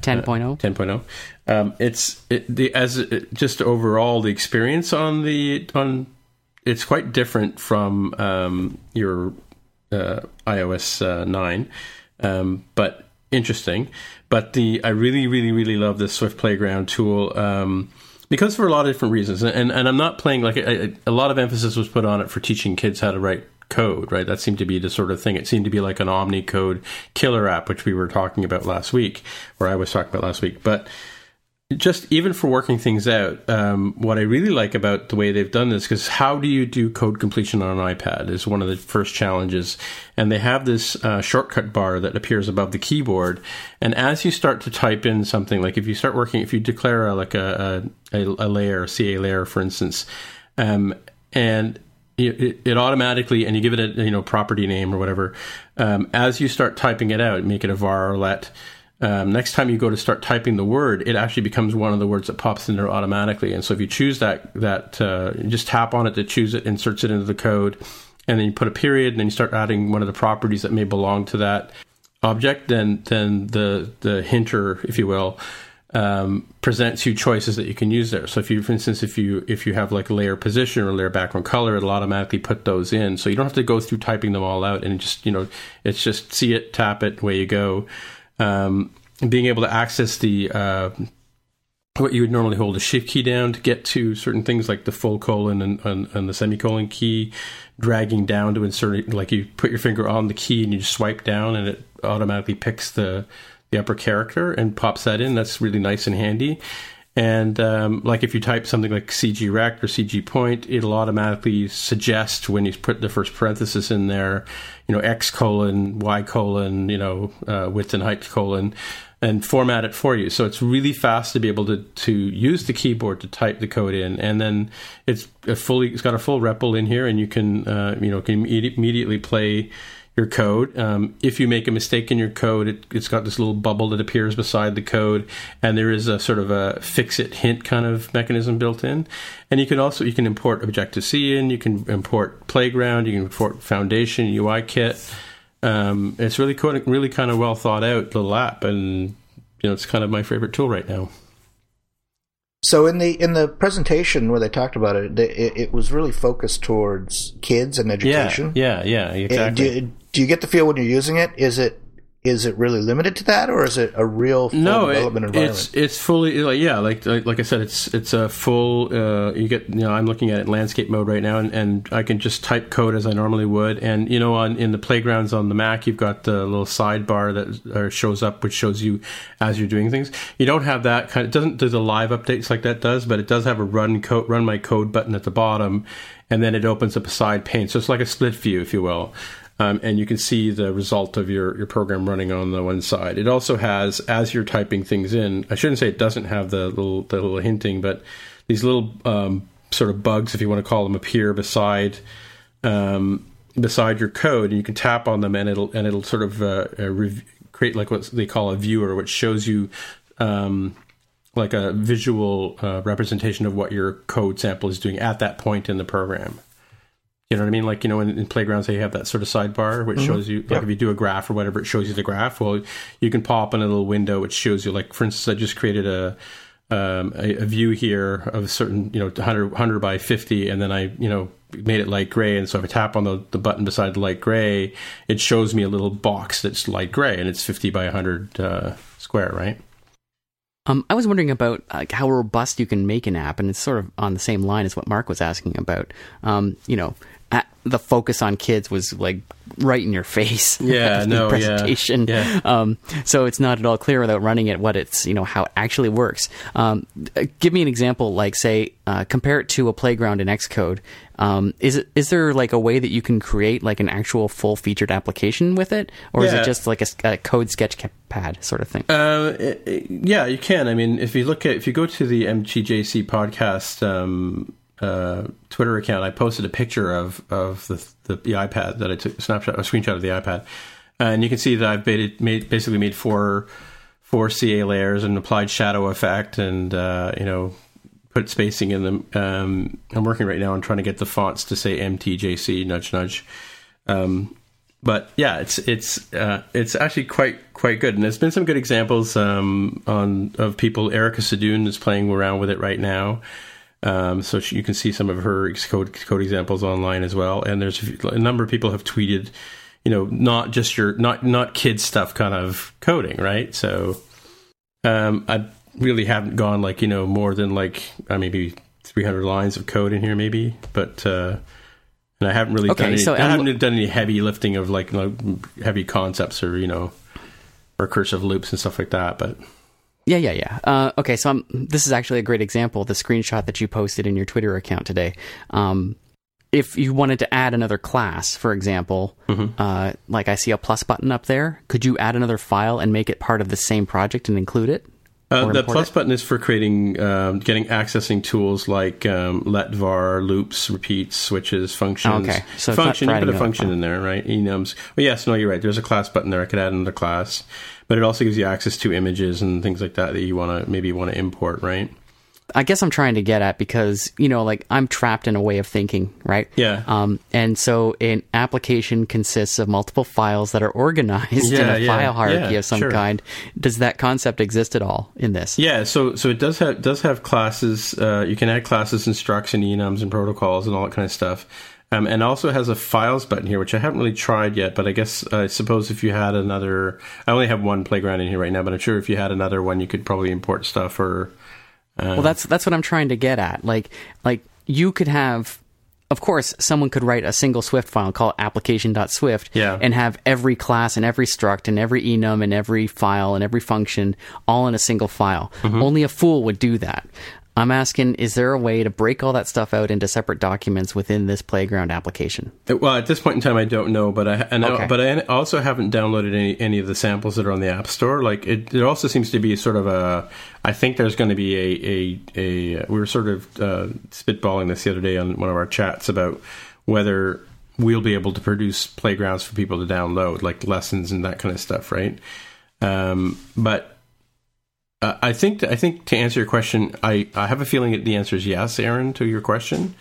10.0. Uh, 10.0. Um, it's it, the as it, just overall the experience on the on it's quite different from um, your uh, iOS uh, nine, um, but interesting. But the I really really really love the Swift Playground tool. Um, because for a lot of different reasons, and and I'm not playing like a, a lot of emphasis was put on it for teaching kids how to write code, right? That seemed to be the sort of thing. It seemed to be like an Omni code killer app, which we were talking about last week, or I was talking about last week. But just even for working things out, um, what I really like about the way they've done this, because how do you do code completion on an iPad is one of the first challenges. And they have this uh, shortcut bar that appears above the keyboard. And as you start to type in something, like if you start working, if you declare a, like a, a, a layer, a CA layer, for instance, um, and it, it, automatically, and you give it a you know property name or whatever, um, as you start typing it out, make it a var or let um, next time you go to start typing the word, it actually becomes one of the words that pops in there automatically. And so if you choose that, that uh, just tap on it to choose it, inserts it into the code, and then you put a period, and then you start adding one of the properties that may belong to that object. Then, then the the hinter, if you will, um, presents you choices that you can use there. So if you, for instance, if you if you have like layer position or layer background color, it'll automatically put those in. So you don't have to go through typing them all out and just you know it's just see it, tap it, away you go. Um, being able to access the uh, what you would normally hold a shift key down to get to certain things like the full colon and, and, and, the semicolon key, dragging down to insert like you put your finger on the key and you swipe down and it automatically picks the the upper character and pops that in. That's really nice and handy. And um, like if you type something like CG rect or CG point, it'll automatically suggest when you put the first parenthesis in there, you know, X colon, Y colon, you know, uh, width and height colon, and format it for you. So it's really fast to be able to to use the keyboard to type the code in, and then it's fully it's got a full REPL in here, and you can uh, you know can immediately play your code. Um, if you make a mistake in your code, it, has got this little bubble that appears beside the code, and there is a sort of a fix it hint kind of mechanism built in. And you can also you can import Objective C in, you can import Playground, you can import Foundation UI Kit. Um, it's really really kind of well thought out little app, and you know it's kind of my favorite tool right now. So in the in the presentation where they talked about it, it, it was really focused towards kids and education. Yeah, yeah, yeah exactly. Do, do you get the feel when you're using it? Is it is it really limited to that, or is it a real full no, development it, environment? It's it's fully like yeah, like, like like I said, it's it's a full. Uh, you get you know I'm looking at it in landscape mode right now, and, and I can just type code as I normally would. And you know on in the playgrounds on the Mac, you've got the little sidebar that uh, shows up, which shows you as you're doing things. You don't have that kind. Of, it doesn't do the live updates like that does, but it does have a run code run my code button at the bottom, and then it opens up a side pane. So it's like a split view, if you will um, and you can see the result of your, your program running on the one side. It also has, as you're typing things in, I shouldn't say it doesn't have the little the little hinting, but these little um, sort of bugs, if you want to call them, appear beside um, beside your code, and you can tap on them, and it'll and it'll sort of uh, uh, rev- create like what they call a viewer, which shows you um, like a visual uh, representation of what your code sample is doing at that point in the program. You know what I mean? Like, you know, in, in playgrounds, they have that sort of sidebar which mm-hmm. shows you, like, if you do a graph or whatever, it shows you the graph. Well, you can pop in a little window which shows you, like, for instance, I just created a, um, a, a, view here of a certain, you know, 100, 100 by 50, and then I, you know, made it light gray. And so if I tap on the, the button beside the light gray, it shows me a little box that's light gray, and it's 50 by 100 uh, square, right? Um, I was wondering about like how robust you can make an app, and it's sort of on the same line as what Mark was asking about. Um, you know, the focus on kids was like right in your face. Yeah, no, presentation. Yeah, yeah. Um, so it's not at all clear without running it what it's you know how it actually works. Um, give me an example, like say uh, compare it to a playground in Xcode. Um, is it is there like a way that you can create like an actual full featured application with it, or yeah. is it just like a, a code sketch pad sort of thing? Uh, yeah, you can. I mean, if you look at if you go to the MTJC podcast um, uh, Twitter account, I posted a picture of of the, the, the iPad that I took a snapshot, a screenshot of the iPad, and you can see that I've made, made basically made four four CA layers and applied shadow effect, and uh, you know put spacing in them. Um, I'm working right now on trying to get the fonts to say MTJC, nudge nudge. Um, but yeah, it's it's uh, it's actually quite quite good, and there's been some good examples um, on of people. Erica Sadun is playing around with it right now. Um, so she, you can see some of her code, code examples online as well. And there's a number of people have tweeted, you know, not just your not not kid stuff kind of coding, right? So um, I really haven't gone like you know more than like uh, maybe 300 lines of code in here, maybe, but. Uh, and I haven't really okay, done any, so I haven't lo- done any heavy lifting of like know, heavy concepts or you know recursive loops and stuff like that. But yeah, yeah, yeah. Uh, okay, so I'm, this is actually a great example. The screenshot that you posted in your Twitter account today. Um, if you wanted to add another class, for example, mm-hmm. uh, like I see a plus button up there, could you add another file and make it part of the same project and include it? Uh, the plus it? button is for creating, um, getting accessing tools like um, let var, loops, repeats, switches, functions. Okay, so function. You put a function in there, right? Enums. Well, yes, no, you're right. There's a class button there. I could add another class but it also gives you access to images and things like that that you want to maybe want to import, right? I guess I'm trying to get at because you know, like I'm trapped in a way of thinking, right? Yeah. Um, and so an application consists of multiple files that are organized in a yeah, file hierarchy yeah, of some sure. kind. Does that concept exist at all in this? Yeah, so so it does have does have classes. Uh, you can add classes, instructs, and enums and protocols and all that kind of stuff. Um, and also has a files button here, which I haven't really tried yet. But I guess I suppose if you had another, I only have one playground in here right now. But I'm sure if you had another one, you could probably import stuff or. Uh, Well, that's that's what I'm trying to get at. Like like you could have of course, someone could write a single Swift file called application.swift Yeah. and have every class and every struct and every enum and every file and every function all in a single file. Mm-hmm. Only a fool would do that. I'm asking, is there a way to break all that stuff out into separate documents within this playground application? Well, at this point in time, I don't know, but I and Okay. I, but I also haven't downloaded any any of the samples that are on the App Store. Like it, there also seems to be sort of a. I think there's going to be a a, a we were sort of uh, spitballing this the other day on one of our chats about whether we'll be able to produce playgrounds for people to download, like lessons and that kind of stuff, right? Um, but uh, I think I think to answer your question, I, I have a feeling that the answer is yes, Aaron, to your question.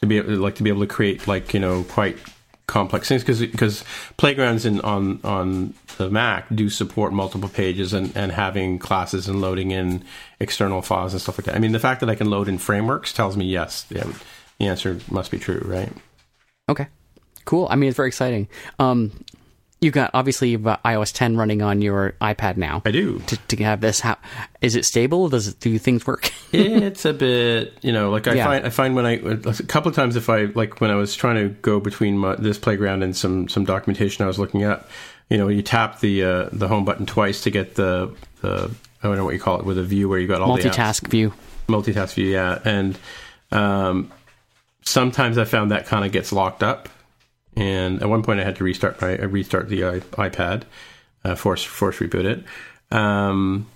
To be able, like to be able to create like you know quite complex things because because playgrounds in on on the Mac do support multiple pages and and having classes and loading in external files and stuff like that. I mean, the fact that I can load in frameworks tells me yes. The answer must be true, right? Okay, cool. I mean, it's very exciting. Um, you got obviously you've got iOS 10 running on your iPad now. I do. To, to have this, how is it stable? Does it, do things work? it's a bit you know like i Yeah. find i find when i a couple of times if i like when i was trying to go between my, this playground and some some documentation i was looking at you know you tap the uh, the home button twice to get the the i don't know what you call it with a view where you got all the apps. Multitask view. multitask view yeah and um sometimes i found that kind of gets locked up and at one point i had to restart my uh, restart the ipad uh, force force reboot it um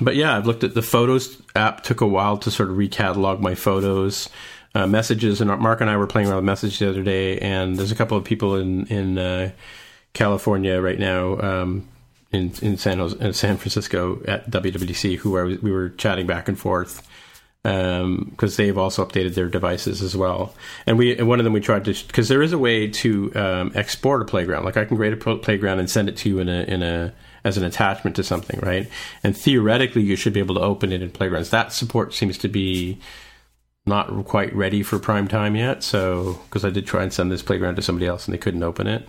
but yeah, I've looked at the Photos app. Took a while to sort of recatalog my photos, uh, messages, and Mark and I were playing around with messages the other day. And there's a couple of people in in uh, California right now, um, in in San Jose, San Francisco at WWDC, who I was, we were chatting back and forth because they've also updated their devices as well. And we and one of them we tried to because there is a way to um, export a playground. Like I can create a pl- playground and send it to you in a in a as an attachment to something, right? And theoretically, you should be able to open it in playgrounds. That support seems to be not quite ready for prime time yet. So because I did try and send this playground to somebody else and they couldn't open it.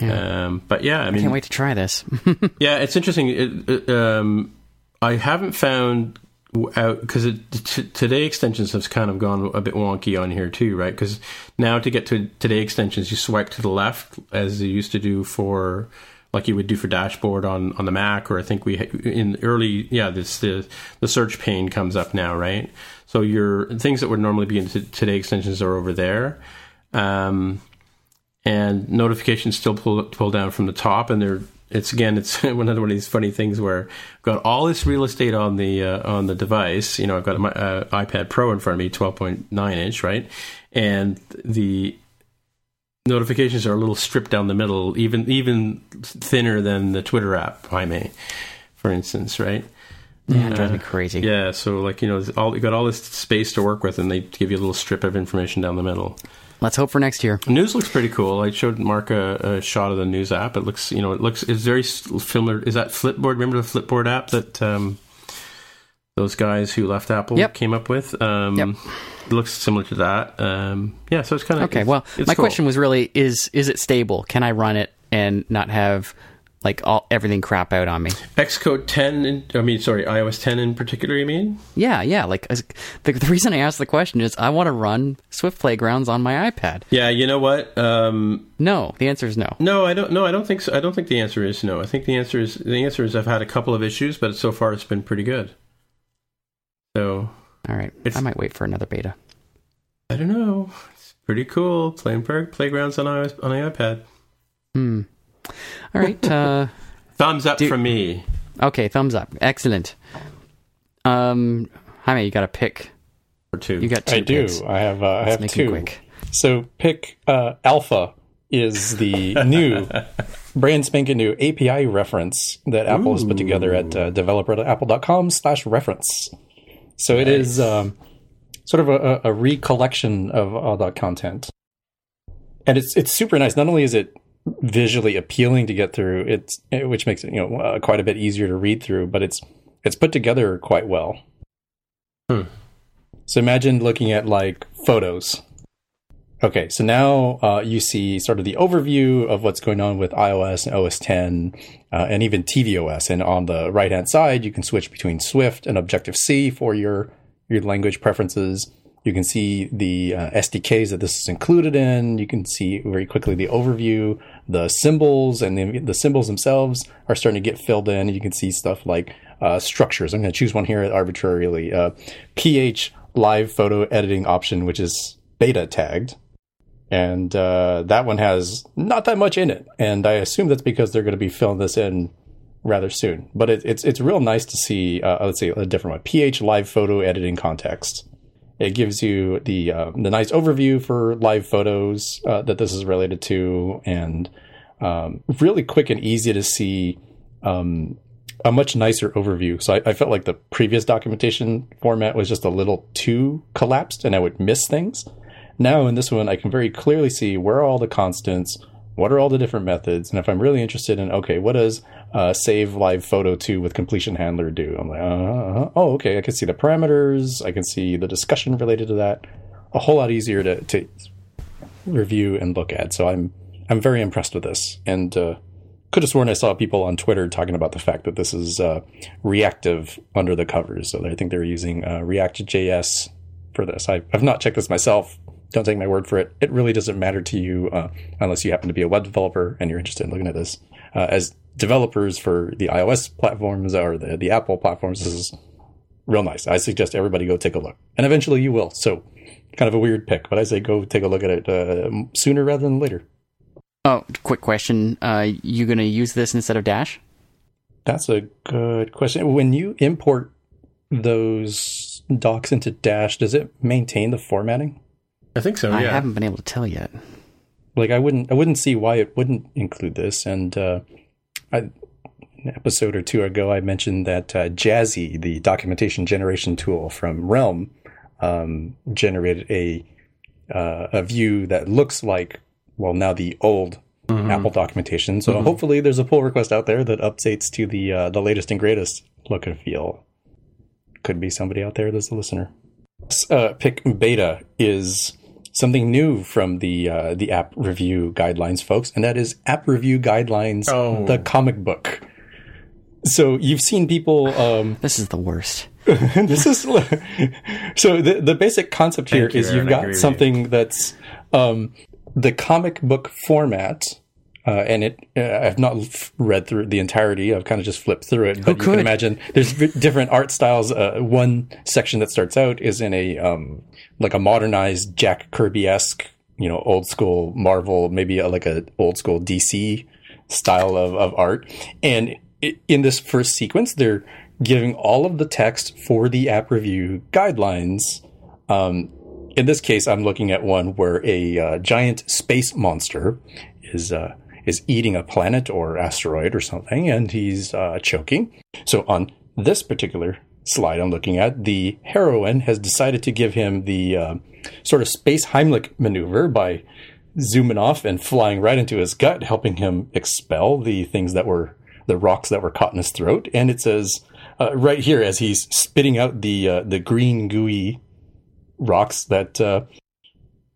Um, but yeah, I I can't wait to try this. yeah, it's interesting. It, it, um, I haven't found out because t- today extensions have kind of gone a bit wonky on here too, right? Because now to get to today extensions, you swipe to the left as you used to do for like you would do for dashboard on on the Mac, or I think we in early yeah this the the search pane comes up now, right? So your things that would normally be in t- today extensions are over there. Um, and notifications still pull pull down from the top, and they're it's again it's of one of these funny things where I've got all this real estate on the uh, on the device. You know, I've got my uh, iPad Pro in front of me, twelve point nine inch, right, and the notifications are a little stripped down the middle, even even thinner than the Twitter app, Jaime, for instance, right? yeah, drives me crazy. Yeah, so like you know, all you got all this space to work with, and they give you a little strip of information down the middle. Let's hope for next year. News looks pretty cool. I showed Mark a, a shot of the news app. It looks, you know, it looks it's very similar. Is that Flipboard? Remember the Flipboard app that um, those guys who left Apple Yep. came up with? Um, Yep. It looks similar to that. Um, yeah, so it's kind of Okay, well, my cool. question was really is is it stable? Can I run it and not have like all everything crap out on me? Xcode 10. In, I mean, sorry, iOS 10 in particular. You mean? Yeah, yeah. Like the, the reason I asked the question is I want to run Swift Playgrounds on my iPad. Yeah, you know what? Um, No, the answer is no. no, I don't. No, I don't think so. I don't think the answer is no. I think the answer is the answer is I've had a couple of issues, but so far it's been pretty good. So All right, I might wait for another beta. I don't know. It's pretty cool playing play- playgrounds on iOS on iPad. Hmm. All right. Uh, Thumbs up Do- from me. okay, thumbs up. Excellent. Um, Jaime, you got to pick. Or two. You got two I do. I have. Uh, I Let's have make two. it quick. So pick uh, Alpha is the new brand spanking new API reference that Apple has put together at uh, developer.apple.com slash reference. So it is um, sort of a, a recollection of all that content, and it's it's super nice. Not only is it visually appealing to get through, it's which makes it you know uh, quite a bit easier to read through, but it's it's put together quite well. Hmm. So imagine looking at like photos. Okay, so now uh, you see sort of the overview of what's going on with iOS and OS 10 uh, and even tvOS. And on the right hand side, you can switch between Swift and Objective C for your, your language preferences. You can see the uh, SDKs that this is included in. You can see very quickly the overview, the symbols, and the, the symbols themselves are starting to get filled in. You can see stuff like uh, structures. I'm going to choose one here arbitrarily. Uh, PH live photo editing option, which is beta tagged. And uh, that one has not that much in it. And I assume that's because they're going to be filling this in rather soon. But it, it's it's real nice to see, uh, let's see, a different one. PH live photo editing context. It gives you the uh, the nice overview for live photos uh, that this is related to, and um, really quick and easy to see um, a much nicer overview. So I, I, felt like the previous documentation format was just a little too collapsed and I would miss things. Now in this one, I can very clearly see where all the constants, what are all the different methods, and if I'm really interested in, okay, what does uh, save live photo to with completion handler do? I'm like, uh, oh, okay, I can see the parameters, I can see the discussion related to that. A whole lot easier to, to review and look at. So I'm I'm very impressed with this, and uh, could have sworn I saw people on Twitter talking about the fact that this is uh, reactive under the covers. So I think they're using uh, React.js for this. I, have not checked this myself. Don't take my word for it. It really doesn't matter to you uh, unless you happen to be a web developer and you're interested in looking at this. Uh, as developers for the iOS platforms or the, the Apple platforms, this is real nice. I suggest everybody go take a look. And eventually you will. So kind of a weird pick, but I say go take a look at it uh, sooner rather than later. Oh, quick question. Uh, you going to use this instead of Dash? That's a good question. When you import those docs into Dash, does it maintain the formatting? I think so. Yeah. I haven't been able to tell yet. Like I wouldn't, I wouldn't see why it wouldn't include this. And uh, I, an episode or two ago, I mentioned that uh, Jazzy, the documentation generation tool from Realm, um, generated a uh, a view that looks like well now the old mm-hmm. Apple documentation. So mm-hmm. hopefully there's a pull request out there that updates to the uh, the latest and greatest look and feel. Could be somebody out there that's a listener. Uh, pick beta is something new from the uh, the app review guidelines, folks, and that is app review guidelines, oh. the comic book. So you've seen people. Um, this is the worst. this is so the the basic concept here you, is you've got something that's um, the comic book format, uh, and it uh, I've not read through the entirety. I've kind of just flipped through it, but you can imagine there's different art styles. Uh, one section that starts out is in a um, like a modernized Jack Kirby esque, you know, old school Marvel, maybe a, like a old school DC style of, of art. And in this first sequence, they're giving all of the text for the app review guidelines um, in this case, I'm looking at one where a uh, giant space monster is uh, is eating a planet or asteroid or something, and he's uh, choking. So on this particular slide I'm looking at, the heroine has decided to give him the uh, sort of space Heimlich maneuver by zooming off and flying right into his gut, helping him expel the things that were the rocks that were caught in his throat. And it says uh, right here as he's spitting out the uh, the green gooey rocks that uh,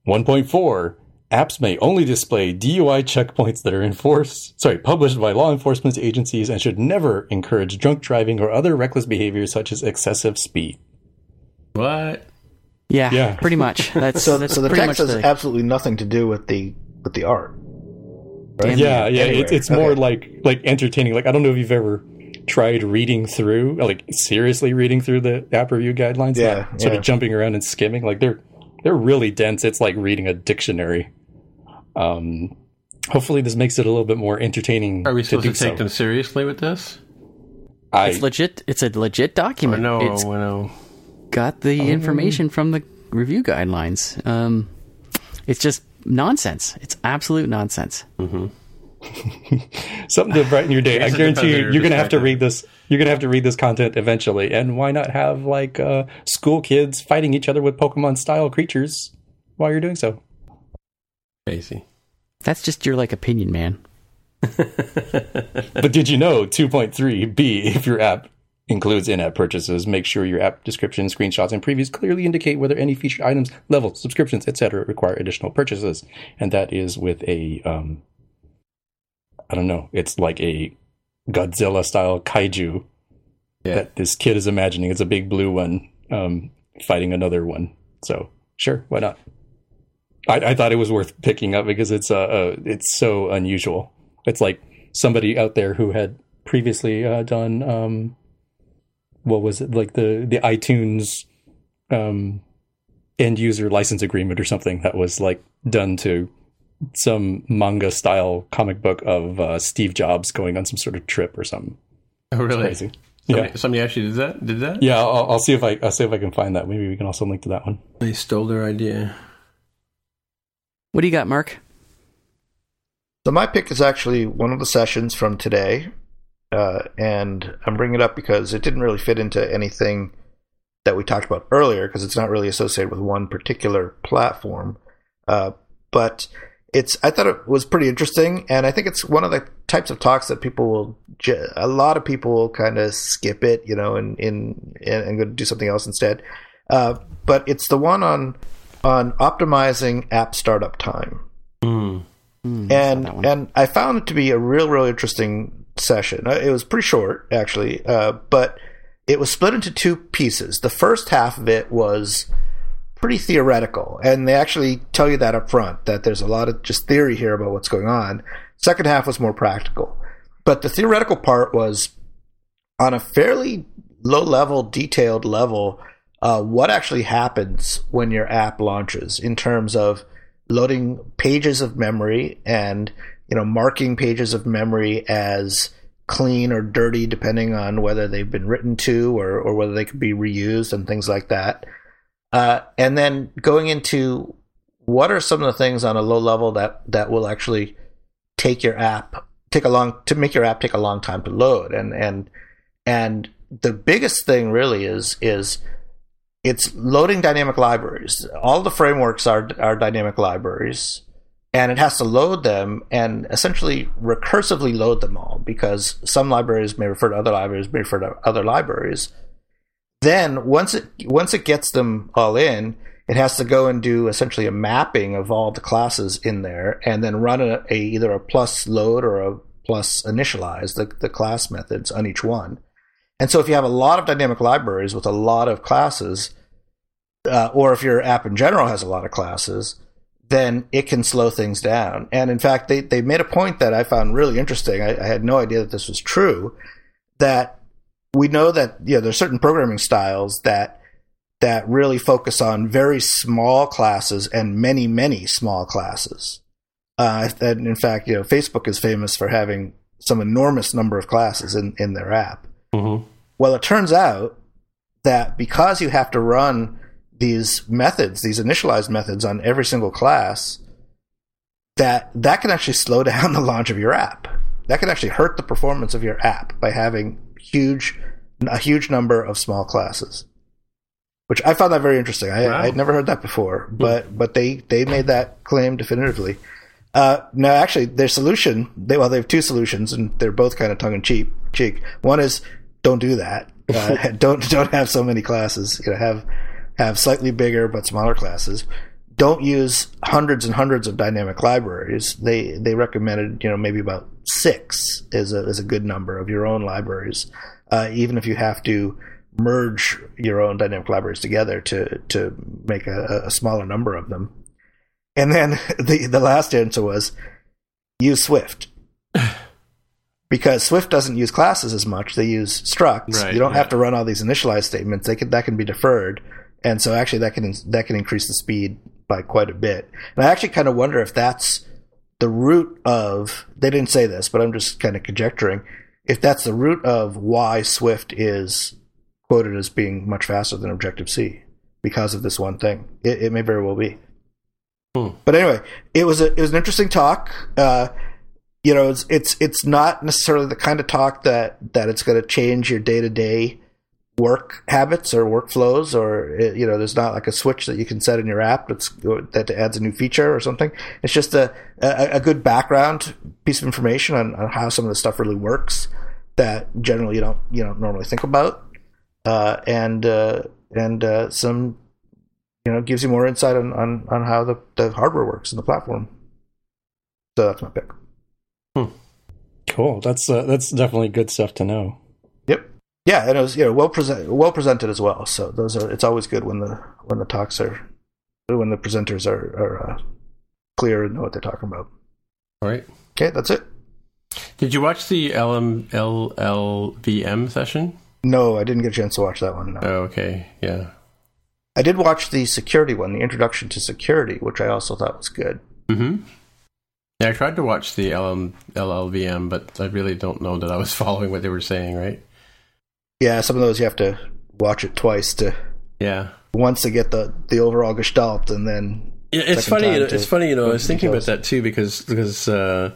1.4 apps may only display DUI checkpoints that are enforced, sorry, published by law enforcement agencies and should never encourage drunk driving or other reckless behavior such as excessive speed. What? Yeah, yeah. pretty much. That's so. That's so the text has the... absolutely nothing to do with the with the art. Right? Yeah, yeah. It's, it's more okay. like like entertaining. Like I don't know if you've ever tried reading through, like seriously reading through the app review guidelines, yeah, sort yeah. of jumping around and skimming, like they're they're really dense. It's like reading a dictionary. Um, hopefully, this makes it a little bit more entertaining. Are we supposed to, to take so. them seriously with this? I, it's legit. It's a legit document. no, it's no. got the oh. information from the review guidelines. Um, it's just nonsense. It's absolute nonsense. Mm-hmm. something to brighten your day. I guarantee you, you're gonna have to read this. You're gonna have to read this content eventually. And why not have like uh, school kids fighting each other with Pokemon style creatures while you're doing so? Crazy. That's just your like opinion, man. But did you know 2.3b if your app includes in-app purchases, make sure your app description, screenshots, and previews clearly indicate whether any featured items, levels, subscriptions, etc. require additional purchases. And that is with a um I don't know, it's like a Godzilla style kaiju Yeah. that this kid is imagining. It's a big blue one um fighting another one. So sure, why not? I, I thought it was worth picking up because it's uh, uh it's so unusual. It's like somebody out there who had previously uh, done um what was it like the the iTunes um end user license agreement or something that was like done to some manga style comic book of uh, Steve Jobs going on some sort of trip or something Oh, really? crazy. Somebody, Yeah, somebody actually did that? Did that? yeah. I'll, I'll see if I I'll see if I can find that. Maybe we can also link to that one. They stole their idea. What do you got, Mark? So my pick is actually one of the sessions from today, uh, and I'm bringing it up because it didn't really fit into anything that we talked about earlier because it's not really associated with one particular platform. Uh, but it's I thought it was pretty interesting, and I think it's one of the types of talks that people will a lot of people will kind of skip it, you know, and in and, and go do something else instead. Uh, but it's the one on on optimizing app startup time I saw and that one. and I found it to be a real, real interesting session. Uh, It was pretty short, actually, uh, but it was split into two pieces. The first half of it was pretty theoretical, and they actually tell you that up front that there's a lot of just theory here about what's going on. Second half was more practical, but the theoretical part was on a fairly low level, detailed level. Uh, what actually happens when your app launches in terms of loading pages of memory and you know marking pages of memory as clean or dirty depending on whether they've been written to or, or whether they could be reused and things like that. Uh, and then going into what are some of the things on a low level that that will actually take your app take a long to make your app take a long time to load? And and and the biggest thing really is is it's loading dynamic libraries. All the frameworks are are dynamic libraries, and it has to load them and essentially recursively load them all because some libraries may refer to other libraries, may refer to other libraries. Then once it once it gets them all in, it has to go and do essentially a mapping of all the classes in there, and then run a, a either a plus load or a plus initialize the, the class methods on each one. And so if you have a lot of dynamic libraries with a lot of classes, uh, or if your app in general has a lot of classes, then it can slow things down. And in fact, they, they made a point that I found really interesting. I, I had no idea that this was true. That we know that you know there's certain programming styles that that really focus on very small classes and many many small classes. Uh, and in fact, you know, Facebook is famous for having some enormous number of classes in, in their app. Mm-hmm. Well, it turns out that because you have to run these methods, these initialized methods on every single class, that that can actually slow down the launch of your app. That can actually hurt the performance of your app by having huge a huge number of small classes. Which I found that very interesting. I, Wow. I'd never heard that before, but but they they made that claim definitively. Uh, no, actually, their solution they well they have two solutions and they're both kind of tongue in cheek. Cheek. One is don't do that. Uh, don't don't have so many classes. You know, have have slightly bigger but smaller classes. Don't use hundreds and hundreds of dynamic libraries. They they recommended you know maybe about six is a is a good number of your own libraries. Uh, even if you have to merge your own dynamic libraries together to to make a, a smaller number of them. And then the the last answer was use Swift. Because Swift doesn't use classes as much; they use structs. Right, you don't yeah. have to run all these initialize statements. They can that can be deferred, and so actually that can that can increase the speed by quite a bit. And I actually kind of wonder if that's the root of. They didn't say this, but I'm just kind of conjecturing if that's the root of why Swift is quoted as being much faster than Objective C because of this one thing. It, it may very well be. Hmm. But anyway, it was a it was an interesting talk. Uh, you know, it's it's it's not necessarily the kind of talk that that it's going to change your day to day work habits or workflows, or you know, there's not like a switch that you can set in your app that's that adds a new feature or something. It's just a a, a good background piece of information on, on how some of the stuff really works that generally you don't you don't normally think about, uh, and uh, and uh, some you know gives you more insight on on, on how the, the hardware works in the platform. So that's my pick. Cool. That's uh, that's definitely good stuff to know. Yep. Yeah, and it was you know well present well presented as well. So those are it's always good when the when the talks are when the presenters are are uh, clear and know what they're talking about. All right. Okay, that's it. Did you watch the LM, LLVM session? No, I didn't get a chance to watch that one. No. Oh, okay. Yeah. I did watch the security one, the introduction to security, which I also thought was good. hmm Yeah, I tried to watch the LM, LLVM, but I really don't know that I was following what they were saying, right? Yeah, some of those you have to watch it twice to Yeah. once to get the the overall gestalt, and then Yeah, it's funny. time You know, to it's funny. You know, I was into thinking about that too because because uh,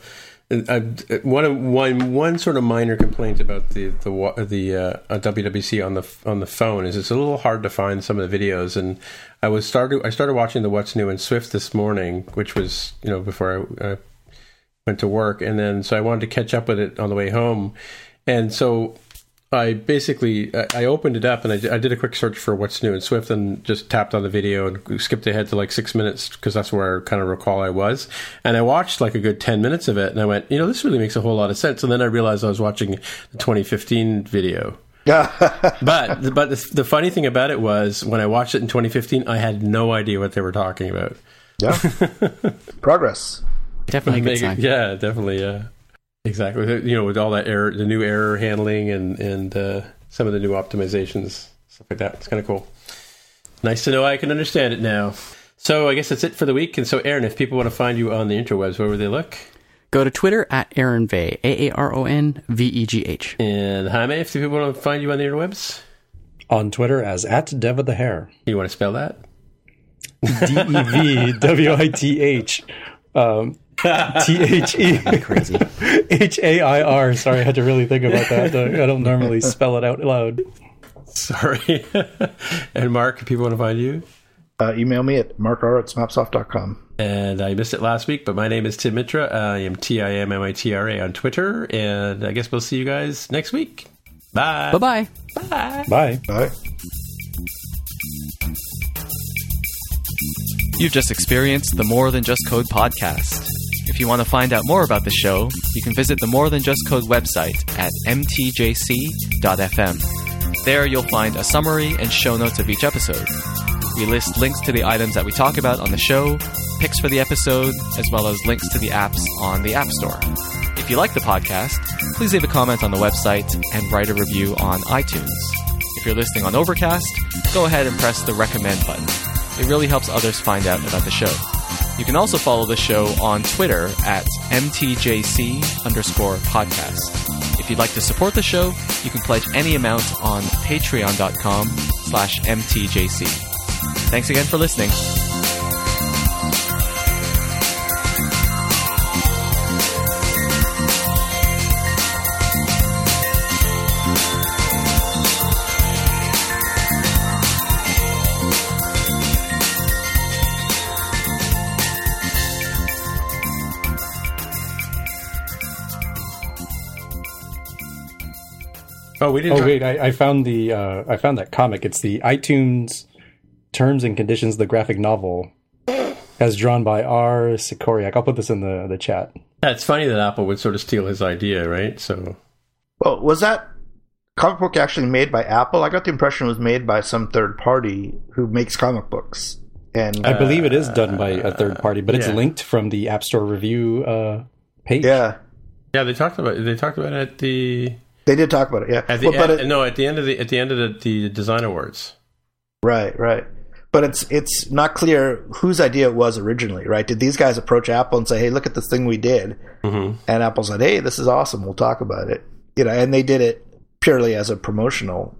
I, one of one one sort of minor complaint about the the the uh, uh, WWC on the on the phone is it's a little hard to find some of the videos. And I was started I started watching the What's New in Swift this morning, which was you know before I uh, went to work, and then so I wanted to catch up with it on the way home, and so I basically I I opened it up and I did a quick search for what's new in Swift and just tapped on the video and skipped ahead to like six minutes because that's where I kind of recall I was. And I watched like a good ten minutes of it and I went, you know, this really makes a whole lot of sense. And then I realized I was watching the 2015 video. But but the, the funny thing about it was when I watched it in 2015, I had no idea what they were talking about. yeah, progress. Definitely a good Make it- sign. yeah, definitely. Yeah, exactly. You know, with all that error, the new error handling, and and uh, some of the new optimizations, stuff like that. It's kind of cool. Nice to know I can understand it now. So I guess that's it for the week. And so, Aaron, if people want to find you on the interwebs, where would they look? Go to Twitter at Aaron Vegh, A A R O N V E G H. And Jaime, if people want to find you on the interwebs, On Twitter as at Dev of the Hair. you want to spell that? D E V W I T H. Um, T H E Crazy. H A I R. Sorry, I had to really think about that. I don't normally spell it out loud. Sorry. and Mark, if people want to find you. Uh, email me at markr at smapsoft.com. And I missed it last week, but my name is Tim Mitra. I am T I M M I T R A on Twitter. And I guess we'll see you guys next week. Bye. bye bye. Bye. Bye. You've just experienced the More Than Just Code podcast. If you want to find out more about the show, you can visit the More Than Just Code website at mtjc.fm. There you'll find a summary and show notes of each episode. We list links to the items that we talk about on the show, picks for the episode, as well as links to the apps on the App Store. If you like the podcast, please leave a comment on the website and write a review on iTunes. If you're listening on Overcast, go ahead and press the recommend button. It really helps others find out about the show. You can also follow the show on Twitter at MTJC underscore podcast. If you'd like to support the show, you can pledge any amount on patreon.com slash MTJC. Thanks again for listening. Oh, we didn't. Oh talk- wait, I, I found the uh, I found that comic. It's the iTunes Terms and Conditions, the graphic novel, as drawn by R. Sikoryak. I'll put this in the the chat. Yeah, it's funny that Apple would sort of steal his idea, right? So Well, was that comic book actually made by Apple? I got the impression it was made by some third party who makes comic books. And I believe it is done by a third party, but it's yeah. linked from the App Store review uh, page. yeah, yeah, they talked about they talked about it at the they did talk about it. Yeah, at the Well, but end, it- no at the end of the at the end of the, the design awards. Right, right. But it's it's not clear whose idea it was originally, right? Did these guys approach Apple and say, "Hey, look at this thing we did," Mm-hmm. and Apple said, "Hey, this is awesome. We'll talk about it." You know, and they did it purely as a promotional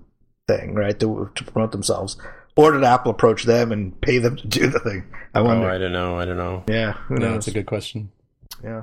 thing, right? To, to promote themselves. Or did Apple approach them and pay them to do the thing? I Oh, wonder. I don't know. I don't know. yeah, who No, knows? that's a good question. yeah.